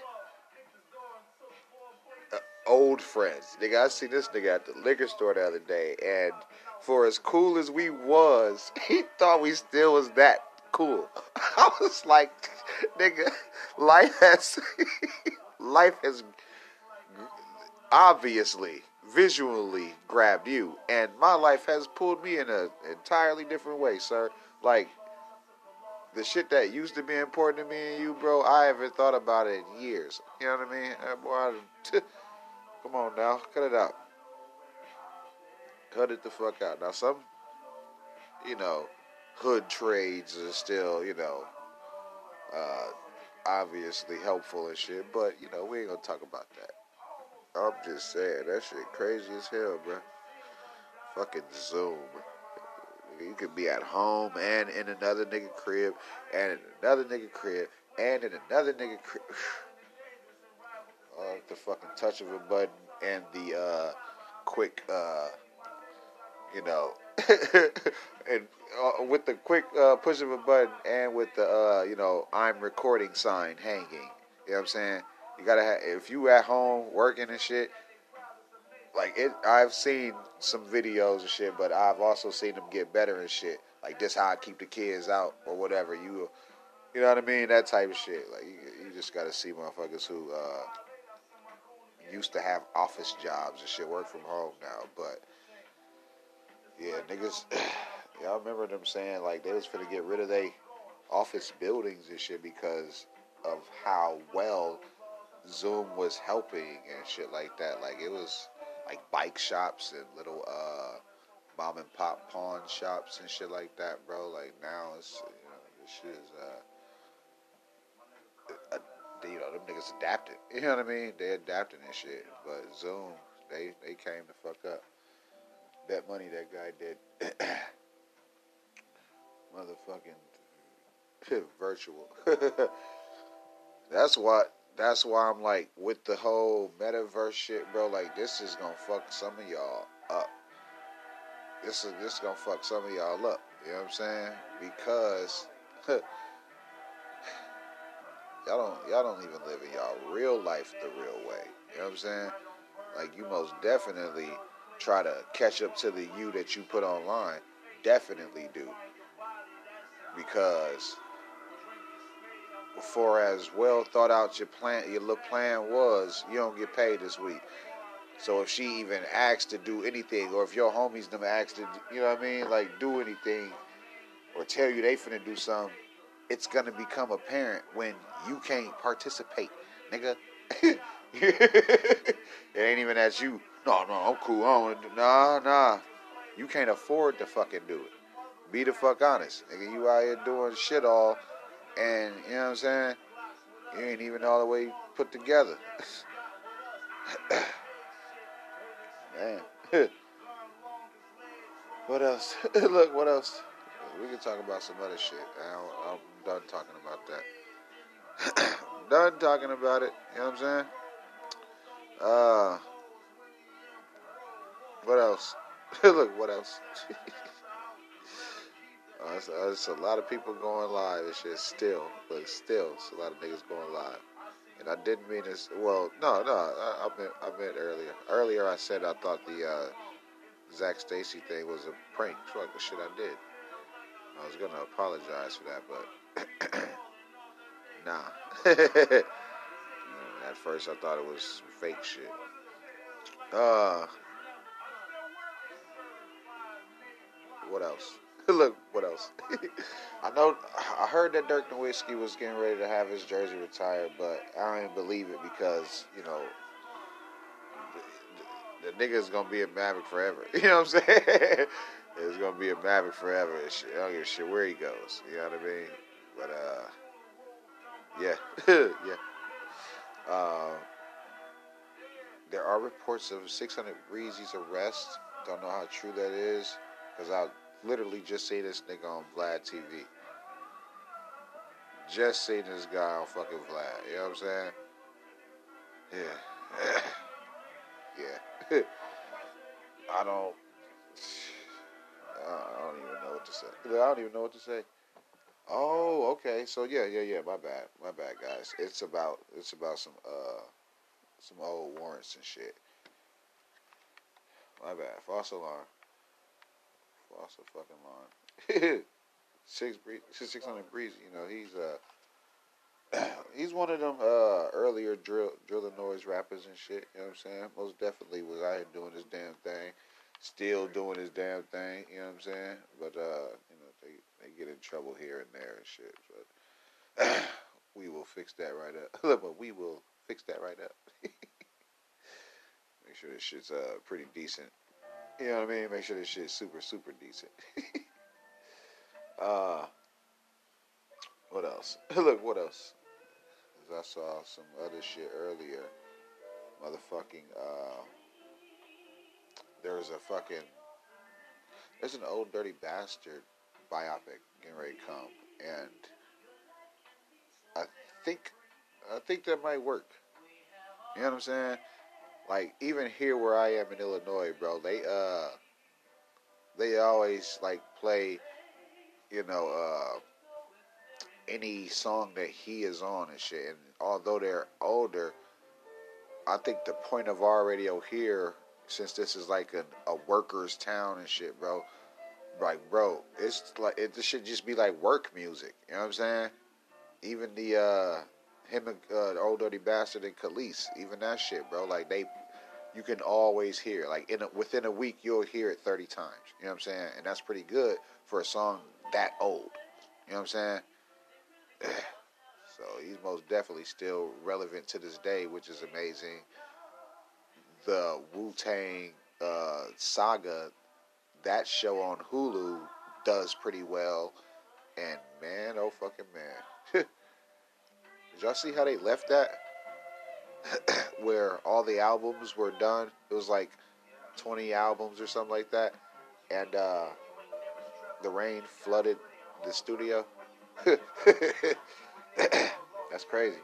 uh, old friends. Nigga, I seen this nigga at the liquor store the other day, and for as cool as we was, he thought we still was that cool. I was like, nigga, life has life has obviously visually grabbed you, and my life has pulled me in an entirely different way, sir. Like the shit that used to be important to me and you, bro. I haven't thought about it in years. You know what I mean? Uh, boy, I, come on now, cut it out. Cut it the fuck out. Now some, you know, hood trades are still, you know, uh, obviously helpful and shit, but you know, we ain't gonna talk about that. I'm just saying, that shit crazy as hell, bro. Fucking Zoom. You could be at home and in another nigga crib, and in another nigga crib, and in another nigga crib. uh, the fucking touch of a button and the uh, quick, uh, you know, and uh, with the quick uh, push of a button and with the, uh, you know, I'm recording sign hanging. You know what I'm saying? You gotta have if you at home working and shit. Like it, I've seen some videos and shit, but I've also seen them get better and shit. Like this, how I keep the kids out or whatever. You, you know what I mean? That type of shit. Like you, you just gotta see motherfuckers who uh, used to have office jobs and shit work from home now. But yeah, niggas, y'all remember them saying like they was gonna get rid of they office buildings and shit because of how well Zoom was helping and shit like that. Like it was like bike shops and little uh mom and pop pawn shops and shit like that, bro. Like now it's you know this shit is uh, uh you know them niggas adapted. You know what I mean? They adapting and shit. But Zoom, they they came to fuck up. Bet money that guy did. Motherfucking virtual. That's what that's why I'm like with the whole metaverse shit, bro. Like this is gonna fuck some of y'all up. This is this is gonna fuck some of y'all up. You know what I'm saying? Because y'all don't y'all don't even live in y'all real life the real way. You know what I'm saying? Like you most definitely try to catch up to the you that you put online. Definitely do. Because for as well thought out your plan your little plan was, you don't get paid this week. So if she even asks to do anything, or if your homies them ask to, you know what I mean, like do anything, or tell you they finna do something, it's gonna become apparent when you can't participate, nigga. it ain't even at you. No, no, I'm cool. Nah, nah. You can't afford to fucking do it. Be the fuck honest, nigga. You out here doing shit all and you know what I'm saying? You ain't even all the way put together. Man. what else? Look, what else? We can talk about some other shit. I am done talking about that. done talking about it. You know what I'm saying? Uh, what else? Look, what else? Uh, it's, uh, it's, a lot of people going live and shit still, but still, it's a lot of niggas going live. And I didn't mean this. Well, no, no, I, I meant I meant earlier. Earlier, I said I thought the uh, Zac Stacy thing was a prank. Fuck the shit I did. I was gonna apologize for that, but nah. At first, I thought it was fake shit. Uh, what else? Look, what else? I know. I heard that Dirk Nowitzki was getting ready to have his jersey retired, but I don't believe it because you know the, the, the nigga's gonna be a Maverick forever. You know what I'm saying? it's gonna be a Maverick forever. I don't give a shit where he goes. You know what I mean? But uh, yeah, yeah. Uh, there are reports of 600 Breezy's arrest. Don't know how true that is because I literally just seen this nigga on Vlad TV. Just seen this guy on fucking Vlad. You know what I'm saying? Yeah. yeah. I don't. I don't even know what to say. I don't even know what to say. Oh, okay. So yeah, yeah, yeah. My bad. My bad, guys. It's about it's about some uh some old warrants and shit. My bad. False alarm. False fucking alarm. Six six hundred breezy. You know he's uh he's one of them uh earlier drill drill noise rappers and shit. You know what I'm saying? Most definitely was out here doing his damn thing. Still doing his damn thing. You know what I'm saying? But uh you know they they get in trouble here and there and shit. But we will fix that right up. but we will fix that right up. Make sure this shit's uh pretty decent. You know what I mean? Make sure this shit's super super decent. uh, what else? Look, what else? I saw some other shit earlier. Motherfucking uh, there's a fucking there's an Ol' Dirty Bastard biopic getting ready to come, and I think I think that might work. You know what I'm saying? Like even here where I am in Illinois, bro, they uh they always like play, you know, uh any song that he is on and shit. And although they're older, I think the point of our radio here, since this is like an, a workers' town and shit, bro, like bro, it's like it should just be like work music. You know what I'm saying? Even the uh him and uh, Ol' Dirty Bastard and Kelis, even that shit, bro. Like they, you can always hear. Like in a, within a week, you'll hear it thirty times. You know what I'm saying? And that's pretty good for a song that old. You know what I'm saying? so he's most definitely still relevant to this day, which is amazing. The Wu Tang uh, saga, that show on Hulu does pretty well. And man, oh fucking man. Did y'all see how they left that? Where all the albums were done. It was like 20 albums or something like that. And uh, the rain flooded the studio. That's crazy.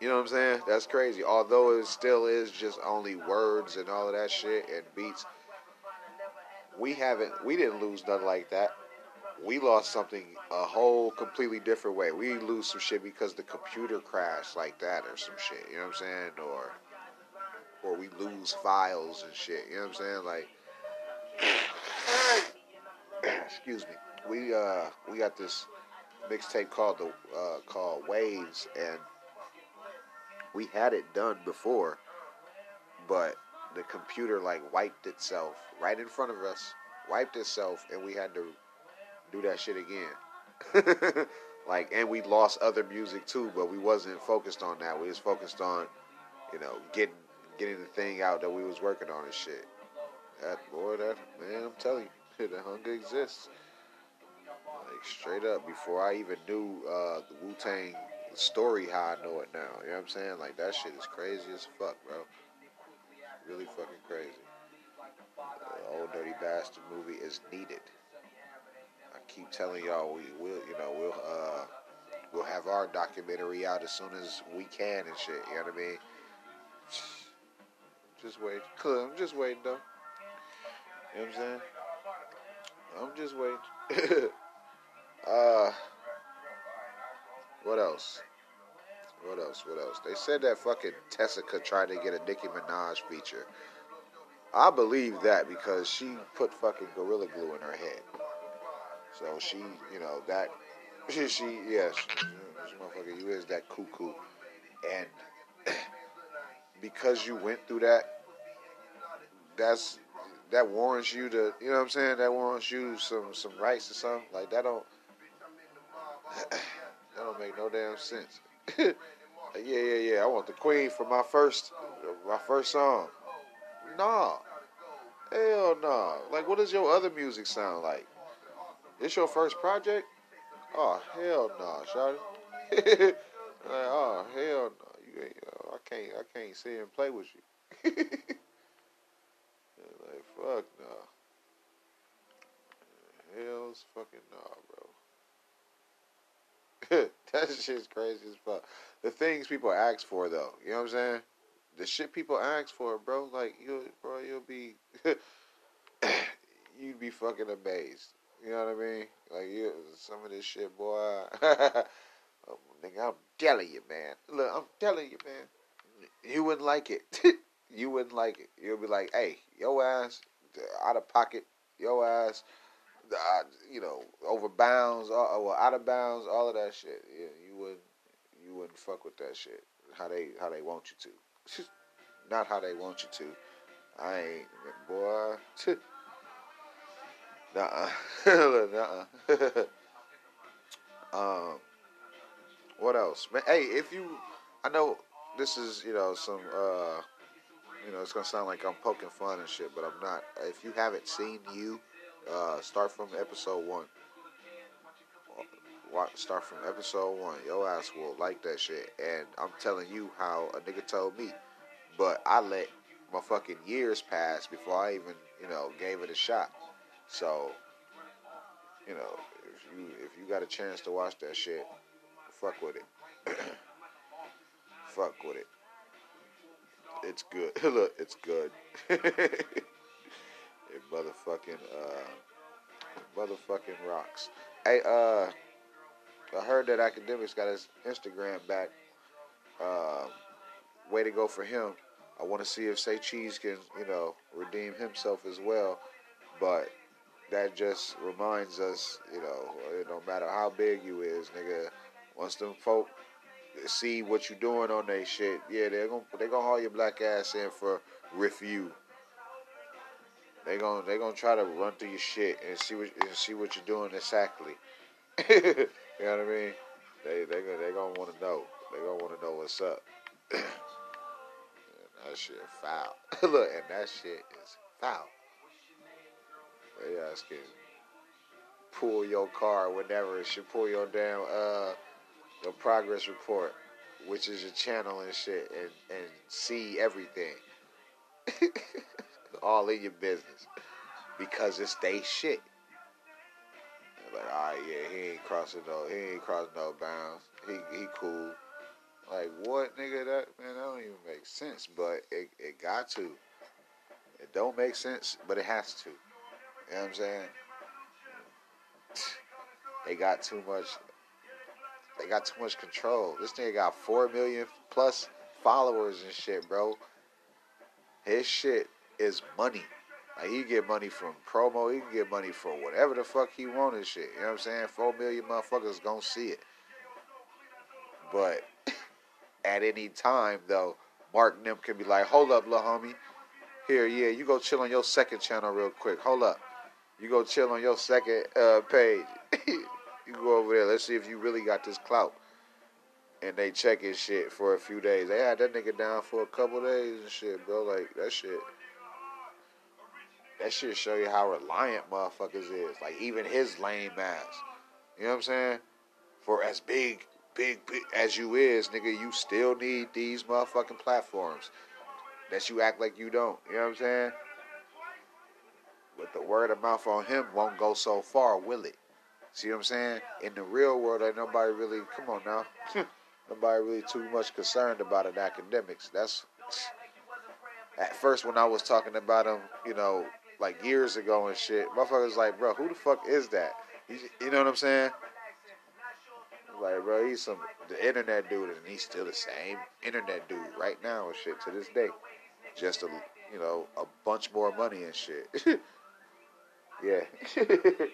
You know what I'm saying? That's crazy. Although it still is just only words and all of that shit and beats. We haven't, we didn't lose nothing like that we lost something a whole completely different way. We lose some shit because the computer crashed like that or some shit. You know what I'm saying? Or or we lose files and shit. You know what I'm saying? Like excuse me. We uh we got this mixtape called the uh called Waves and we had it done before, but the computer like wiped itself right in front of us, wiped itself, and we had to do that shit again. like, and we lost other music too, but we wasn't focused on that. We was focused on, you know, getting getting the thing out that we was working on and shit. That boy, that man, I'm telling you, the hunger exists. Like straight up, before I even knew uh, the Wu Tang story, how I know it now. You know what I'm saying? Like that shit is crazy as fuck, bro. Really fucking crazy. The Ol' Dirty Bastard movie is needed keep telling y'all we will, you know, we'll uh, we'll have our documentary out as soon as we can and shit. You know what I mean? Just wait. I'm just waiting though. You know what I'm saying? I'm just waiting. uh, what else? What else? What else? They said that fucking Tessica tried to get a Nicki Minaj feature. I believe that because she put fucking Gorilla Glue in her head. So she, you know, that she, she yes, motherfucker, you is that cuckoo, and because you went through that, that's that warrants you to, you know what I'm saying? That warrants you some some rights or something like that. Don't that don't make no damn sense. yeah, yeah, yeah. I want the Queen for my first my first song. Nah, hell nah. Like, what does your other music sound like? This your first project? Oh hell nah, shawty. like, oh hell no, you ain't. Uh, I can't. I can't sit and play with you. like fuck no. Hell's fucking nah, bro. that shit's crazy as fuck. The things people ask for though, you know what I'm saying? The shit people ask for, bro. Like you, bro, you'll be, you'd be fucking amazed. You know what I mean? Like you, some of this shit, boy. oh, nigga, I'm telling you, man. Look, I'm telling you, man. You wouldn't like it. you wouldn't like it. You'll be like, hey, yo ass out of pocket, yo ass, uh, you know, over bounds, or, or out of bounds, all of that shit. Yeah, you wouldn't, you wouldn't fuck with that shit. How they, how they want you to, not how they want you to. I ain't, boy. Nuh-uh. Nuh-uh. um, what else? Man, hey, if you, I know this is, you know, some, uh, you know, it's gonna sound like I'm poking fun and shit, but I'm not. If you haven't seen you, uh, start from episode one. Watch, start from episode one. Your ass will like that shit, and I'm telling you how a nigga told me, but I let my fucking years pass before I even, you know, gave it a shot. So, you know, if you if you got a chance to watch that shit, fuck with it. fuck with it. It's good. Look, it's good. it motherfucking uh motherfucking rocks. Hey, uh I heard that Akademiks got his Instagram back. Uh, way to go for him. I want to see if Say Cheese can, you know, redeem himself as well. But that just reminds us, you know, eh, no matter how big you is, nigga, once them folk see what you doing on they shit, yeah, they're gonna they gonna haul your black ass in for review. They gonna they gonna try to run through your shit and see what and see what you're doing exactly. you know what I mean? They they gonna they gonna want to know. They gonna want to know what's up. that shit foul. Look, and that shit is foul. They can pull your car, whatever. It should pull your damn uh your progress report, which is your channel and shit, and and see everything. All in your business. Because it's they shit. Like, all right, yeah, he ain't crossing no, he ain't crossing no bounds. He he cool. Like what, nigga? That man, that don't even make sense. But it it got to. It don't make sense, but it has to. You know what I'm saying? They got too much. They got too much control. This nigga got four million plus followers and shit, bro. His shit is money. Like he get money from promo. He can get money for whatever the fuck he want and shit. You know what I'm saying? Four million motherfuckers gonna see it. But at any time though, Mark them can be like, "Hold up, little homie. Here, yeah, you go chill on your second channel real quick. Hold up." You go chill on your second uh, page. you go over there. Let's see if you really got this clout. And they check his shit for a few days. They had that nigga down for a couple days and shit, bro. Like that shit. That shit show you how reliant motherfuckers is. Like even his lame ass. You know what I'm saying? For as big, big, big as you is, nigga, you still need these motherfucking platforms. That you act like you don't. You know what I'm saying? But the word of mouth on him won't go so far, will it? See what I'm saying? In the real world, ain't nobody really, come on now, nobody really too much concerned about it. Akademiks. That's at first when I was talking about him, you know, like years ago and shit. Motherfuckers like, bro, who the fuck is that? You know what I'm saying? Like, bro, he's some the internet dude, and he's still the same internet dude right now and shit to this day. Just a you know a bunch more money and shit. Yeah. that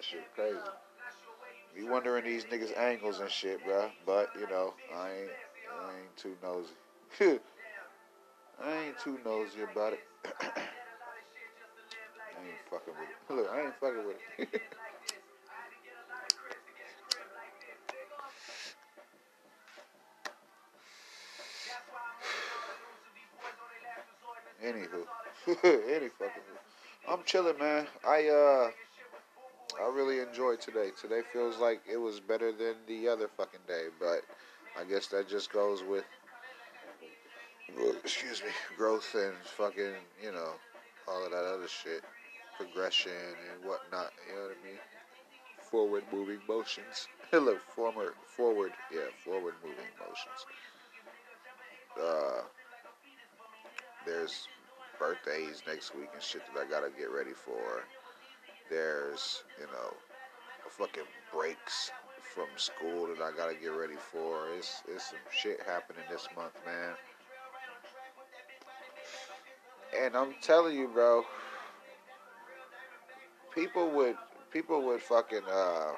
shit crazy. Be wondering these niggas' angles and shit, bro. But you know, I ain't, I ain't too nosy. I ain't too nosy about it. I ain't fucking with it. Look, I ain't fucking with it. Anywho, any fucking. I'm chilling, man. I uh, I really enjoyed today. Today feels like it was better than the other fucking day, but I guess that just goes with, excuse me, growth and fucking, you know, all of that other shit, progression and whatnot. You know what I mean? Forward moving motions. Look, former forward, yeah, forward moving motions. Uh, there's birthdays next week and shit that I gotta get ready for. There's, you know, fucking breaks from school that I gotta get ready for. It's it's some shit happening this month, man. And I'm telling you, bro, people would people would fucking uh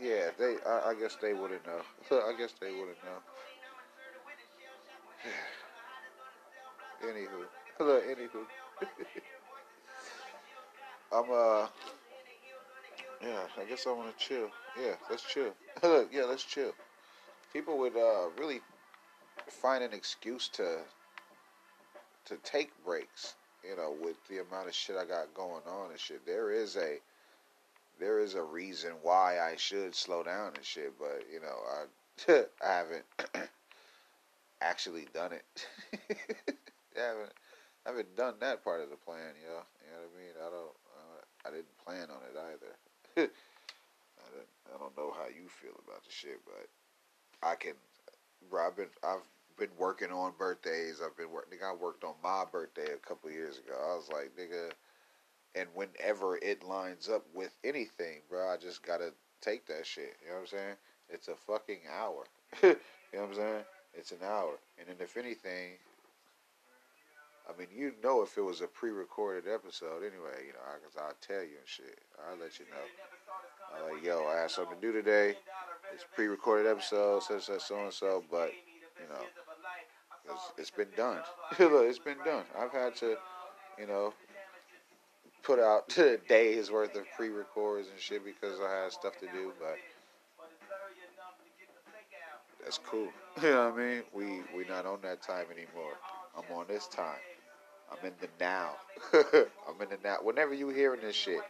yeah, they I, I guess they wouldn't know. I guess they wouldn't know. Anywho, look, anywho. I'm uh, yeah. I guess I want to chill. Yeah, let's chill. look, yeah, let's chill. People would uh really find an excuse to to take breaks. You know, with the amount of shit I got going on and shit, there is a there is a reason why I should slow down and shit, but you know, I I haven't actually done it. I haven't I haven't done that part of the plan, know. You know what I mean? I don't. Uh, I didn't plan on it either. I don't. I don't know how you feel about the shit, but I can. Bro, I've been. I've been working on birthdays. I've been working. I worked on my birthday a couple years ago. I was like, nigga. And whenever it lines up with anything, bro, I just gotta take that shit. You know what I'm saying? It's a fucking hour. you know what I'm saying? It's an hour. And then if anything, I mean, you know if it was a pre-recorded episode anyway, you know, because I'll tell you and shit. I'll let you know. Like, yo, I have something to do today. It's pre-recorded episode, such and so and so, but you know, it's, it's been done. Look, it's been done. I've had to, you know, put out days worth of pre-records and shit because I had stuff to do, but that's cool. You know what I mean? We we not on that time anymore. I'm on this time. I'm in the now. I'm in the now. Whenever you hearing this shit,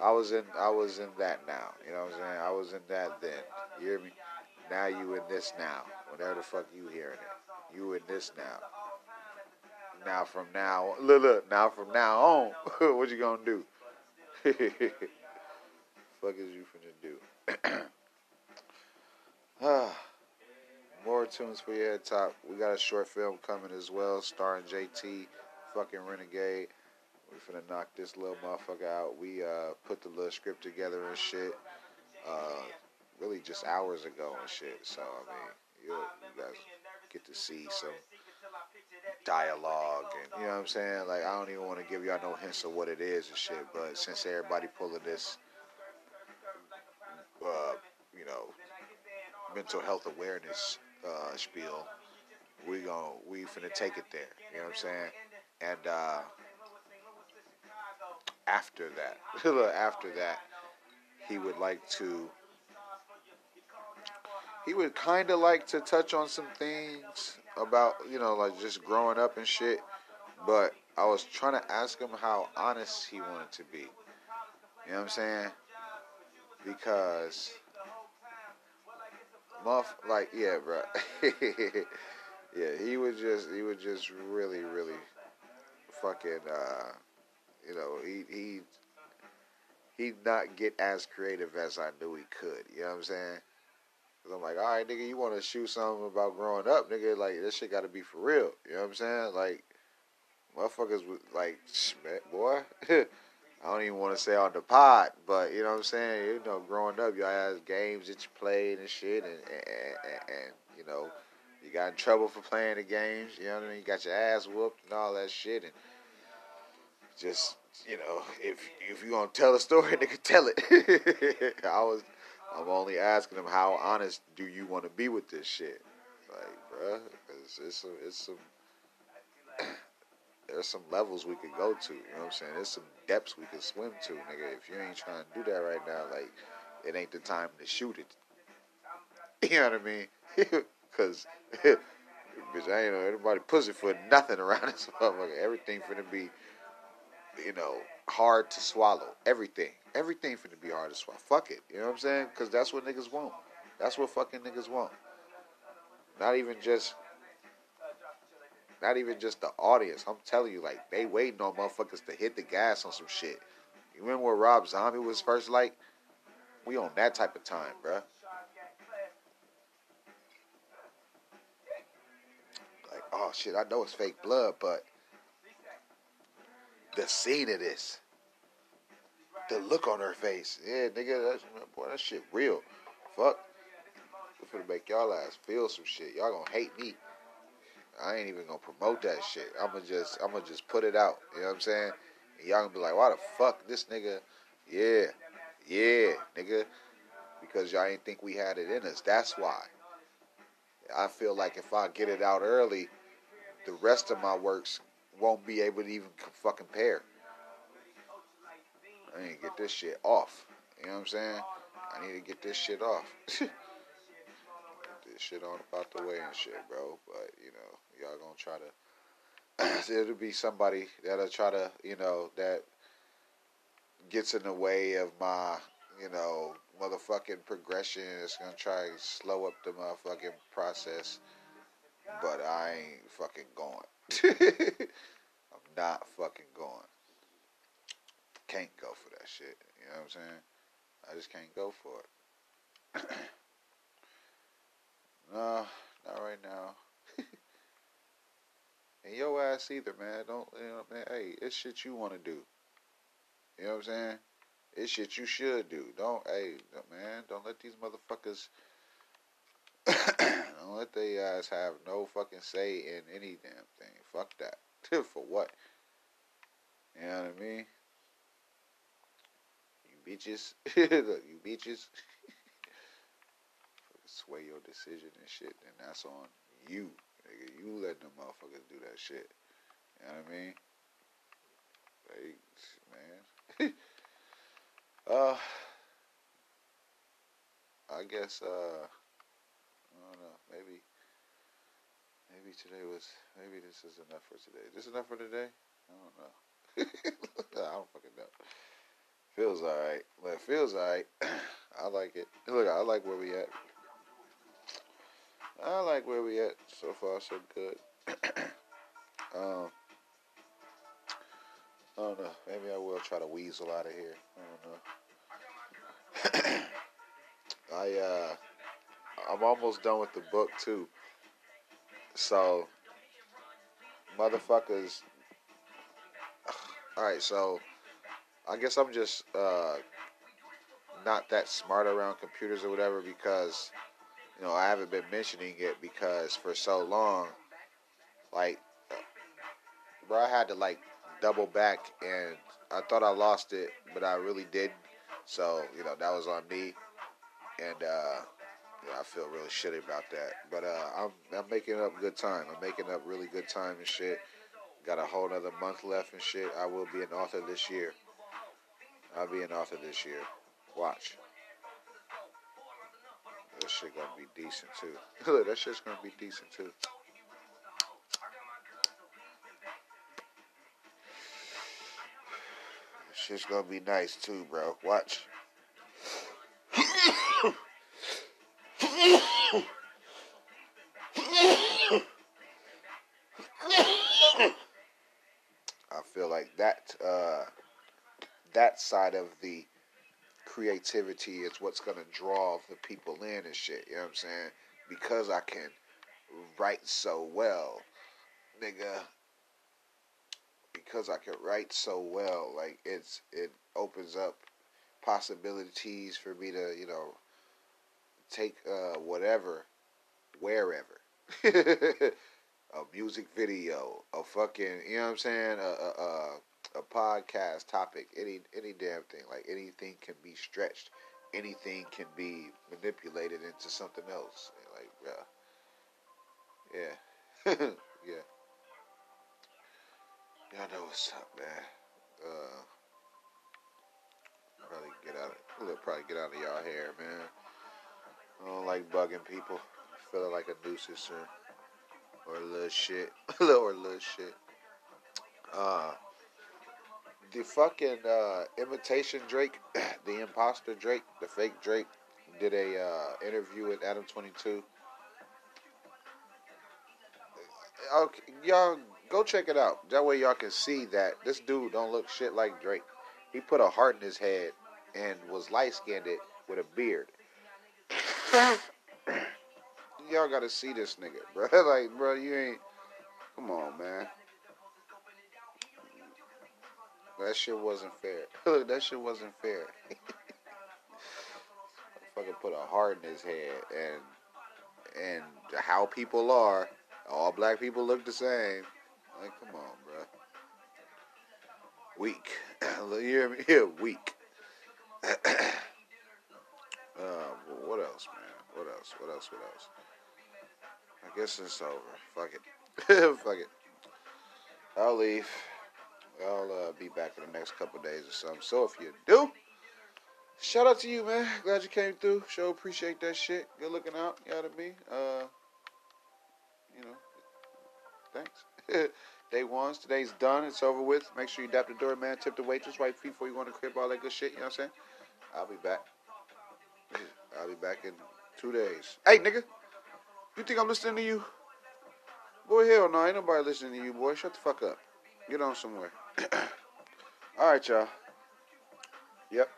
I was in I was in that now. You know what I'm saying? I was in that then. You hear me? Now you in this now. Whenever the fuck you hearing it. You in this now. Now from now look look, now from now on, what you gonna do? fuck is you finna do? Ah. More tunes for you at top. We got a short film coming as well, starring JT, fucking Renegade. We finna knock this little motherfucker out. We uh, put the little script together and shit. Uh, really just hours ago and shit. So I mean, you, you guys get to see some dialogue and you know what I'm saying. Like I don't even want to give y'all no hints of what it is and shit. But since everybody pulling this, uh, you know, mental health awareness uh, spiel, we gon' we finna take it there. You know what I'm saying? And uh, after that, after that, he would like to. He would kind of like to touch on some things about you know like just growing up and shit, but I was trying to ask him how honest he wanted to be. You know what I'm saying? Because Muff, like, yeah, bro. yeah, he would just, he would just really, really fucking, uh, you know, he, he, he'd not get as creative as I knew he could. You know what I'm saying? Cause I'm like, all right, nigga, you want to shoot something about growing up, nigga? Like, this shit got to be for real. You know what I'm saying? Like, motherfuckers, would like, boy. I don't even want to say on the pot, but you know what I'm saying. You know, growing up, y'all had games that you played and shit, and, and, and, and you know, you got in trouble for playing the games. You know what I mean? You got your ass whooped and all that shit, and just you know, if if you gonna tell a story, nigga, tell it. I was, I'm only asking them how honest do you want to be with this shit. Like, bruh, it's, it's some, it's some, there's some levels we could go to. You know what I'm saying? There's some depths we could swim to, nigga. If you ain't trying to do that right now, like, it ain't the time to shoot it. You know what I mean? Cause, bitch, I ain't know anybody pussy for nothing around this motherfucker. Everything finna be, you know, hard to swallow. Everything, everything finna be hard to swallow. Fuck it. You know what I'm saying? Cause that's what niggas want. That's what fucking niggas want. Not even just not even just the audience. I'm telling you, like, they waiting on motherfuckers to hit the gas on some shit. You remember what Rob Zombie was first like? We on that type of time, bruh. Like, oh shit, I know it's fake blood, but the scene of this, the look on her face, yeah, nigga, that's, boy, that shit real. Fuck. We finna make y'all ass feel some shit. Y'all gonna hate me. I ain't even gonna promote that shit. I'ma just I'ma just put it out. You know what I'm saying? And y'all gonna be like, why the fuck this nigga? Yeah, yeah, nigga. Because y'all ain't think we had it in us. That's why. I feel like if I get it out early, the rest of my works won't be able to even fucking pair. I need to get this shit off. You know what I'm saying? I need to get this shit off. shit on about the way and shit, bro. But you know, y'all gonna try to. It'll be somebody that'll try to, you know, that gets in the way of my, you know, motherfucking progression. It's gonna try to slow up the motherfucking process. But I ain't fucking going. I'm not fucking going. Can't go for that shit. You know what I'm saying? I just can't go for it. no, not right now. and your ass either, man. Don't you know, man? Hey, it's shit you want to do. You know what I'm saying? It's shit you should do. Don't, hey, man. Don't let these motherfuckers. don't let they ass have no fucking say in any damn thing. Fuck that. for what? You know what I mean? You bitches. You bitches. Sway your decision and shit, then that's on you. Nigga, you let them motherfuckers do that shit. You know what I mean? Hey, man. uh, I guess, uh, I don't know, maybe, maybe today was, maybe this is enough for today. Is this enough for today? I don't know. I don't fucking know. Feels alright. But it feels alright. I like it. Look, I like where we at. I like where we at. So far, so good. um, I don't know. Maybe I will try to weasel out of here. I don't know. I uh, I'm almost done with the book too. So, motherfuckers. All right, so I guess I'm just uh, not that smart around computers or whatever because you know I haven't been mentioning it because for so long, like, bro, I had to like double back and I thought I lost it, but I really didn't. So you know that was on me, and uh, yeah, I feel really shitty about that. But uh, I'm I'm making up good time. I'm making up really good time and shit. Got a whole other month left and shit. I will be an author this year. I'll be an author this year. Watch. That shit gonna be decent too. Look, that shit's gonna be decent too. That shit's gonna be nice too, bro. Watch. I feel like that uh, that side of the creativity is what's gonna draw the people in and shit. You know what I'm saying? Because I can write so well, nigga. Because I can write so well, like it's it opens up possibilities for me to you know take uh, whatever, wherever. a music video, a fucking, you know what I'm saying, a, a, a, a podcast topic, any any damn thing. Like anything can be stretched, anything can be manipulated into something else. Like, yeah, Yeah. yeah. Y'all know what's up, man. Uh, probably get out of probably get out of y'all hair, man. I don't like bugging people. Feeling like a nuisance or or a little shit. or a little shit. Uh the fucking uh, imitation Drake, the imposter Drake, the fake Drake, did a uh, interview with Adam Twenty Two. Okay, y'all go check it out. That way y'all can see that this dude don't look shit like Drake. He put a heart in his head and was light skinned with a beard. y'all gotta see this nigga, bro. like, bro, you ain't. Come on, man. That shit wasn't fair. Look, that shit wasn't fair. fucking put a heart in his head and and how people are. All black people look the same. Like, come on, bro. Weak. you hear me? Yeah, weak. uh, what else, man? What else? What else? What else? I guess it's over. Fuck it. Fuck it. I'll leave. I'll uh, be back in the next couple days or something. So if you do, shout out to you, man. Glad you came through. Show appreciate that shit. Good looking out. You know what I? Uh, you know, thanks. Day one's today's done. It's over with. Make sure you dap the door, man. Tip the waitress, wipe feet before you go to the crib, all that good shit. You know what I'm saying? I'll be back. I'll be back in two days. Hey, nigga, you think I'm listening to you? Boy, hell no, ain't nobody listening to you, boy. Shut the fuck up. Get on somewhere. All right, y'all. Yep.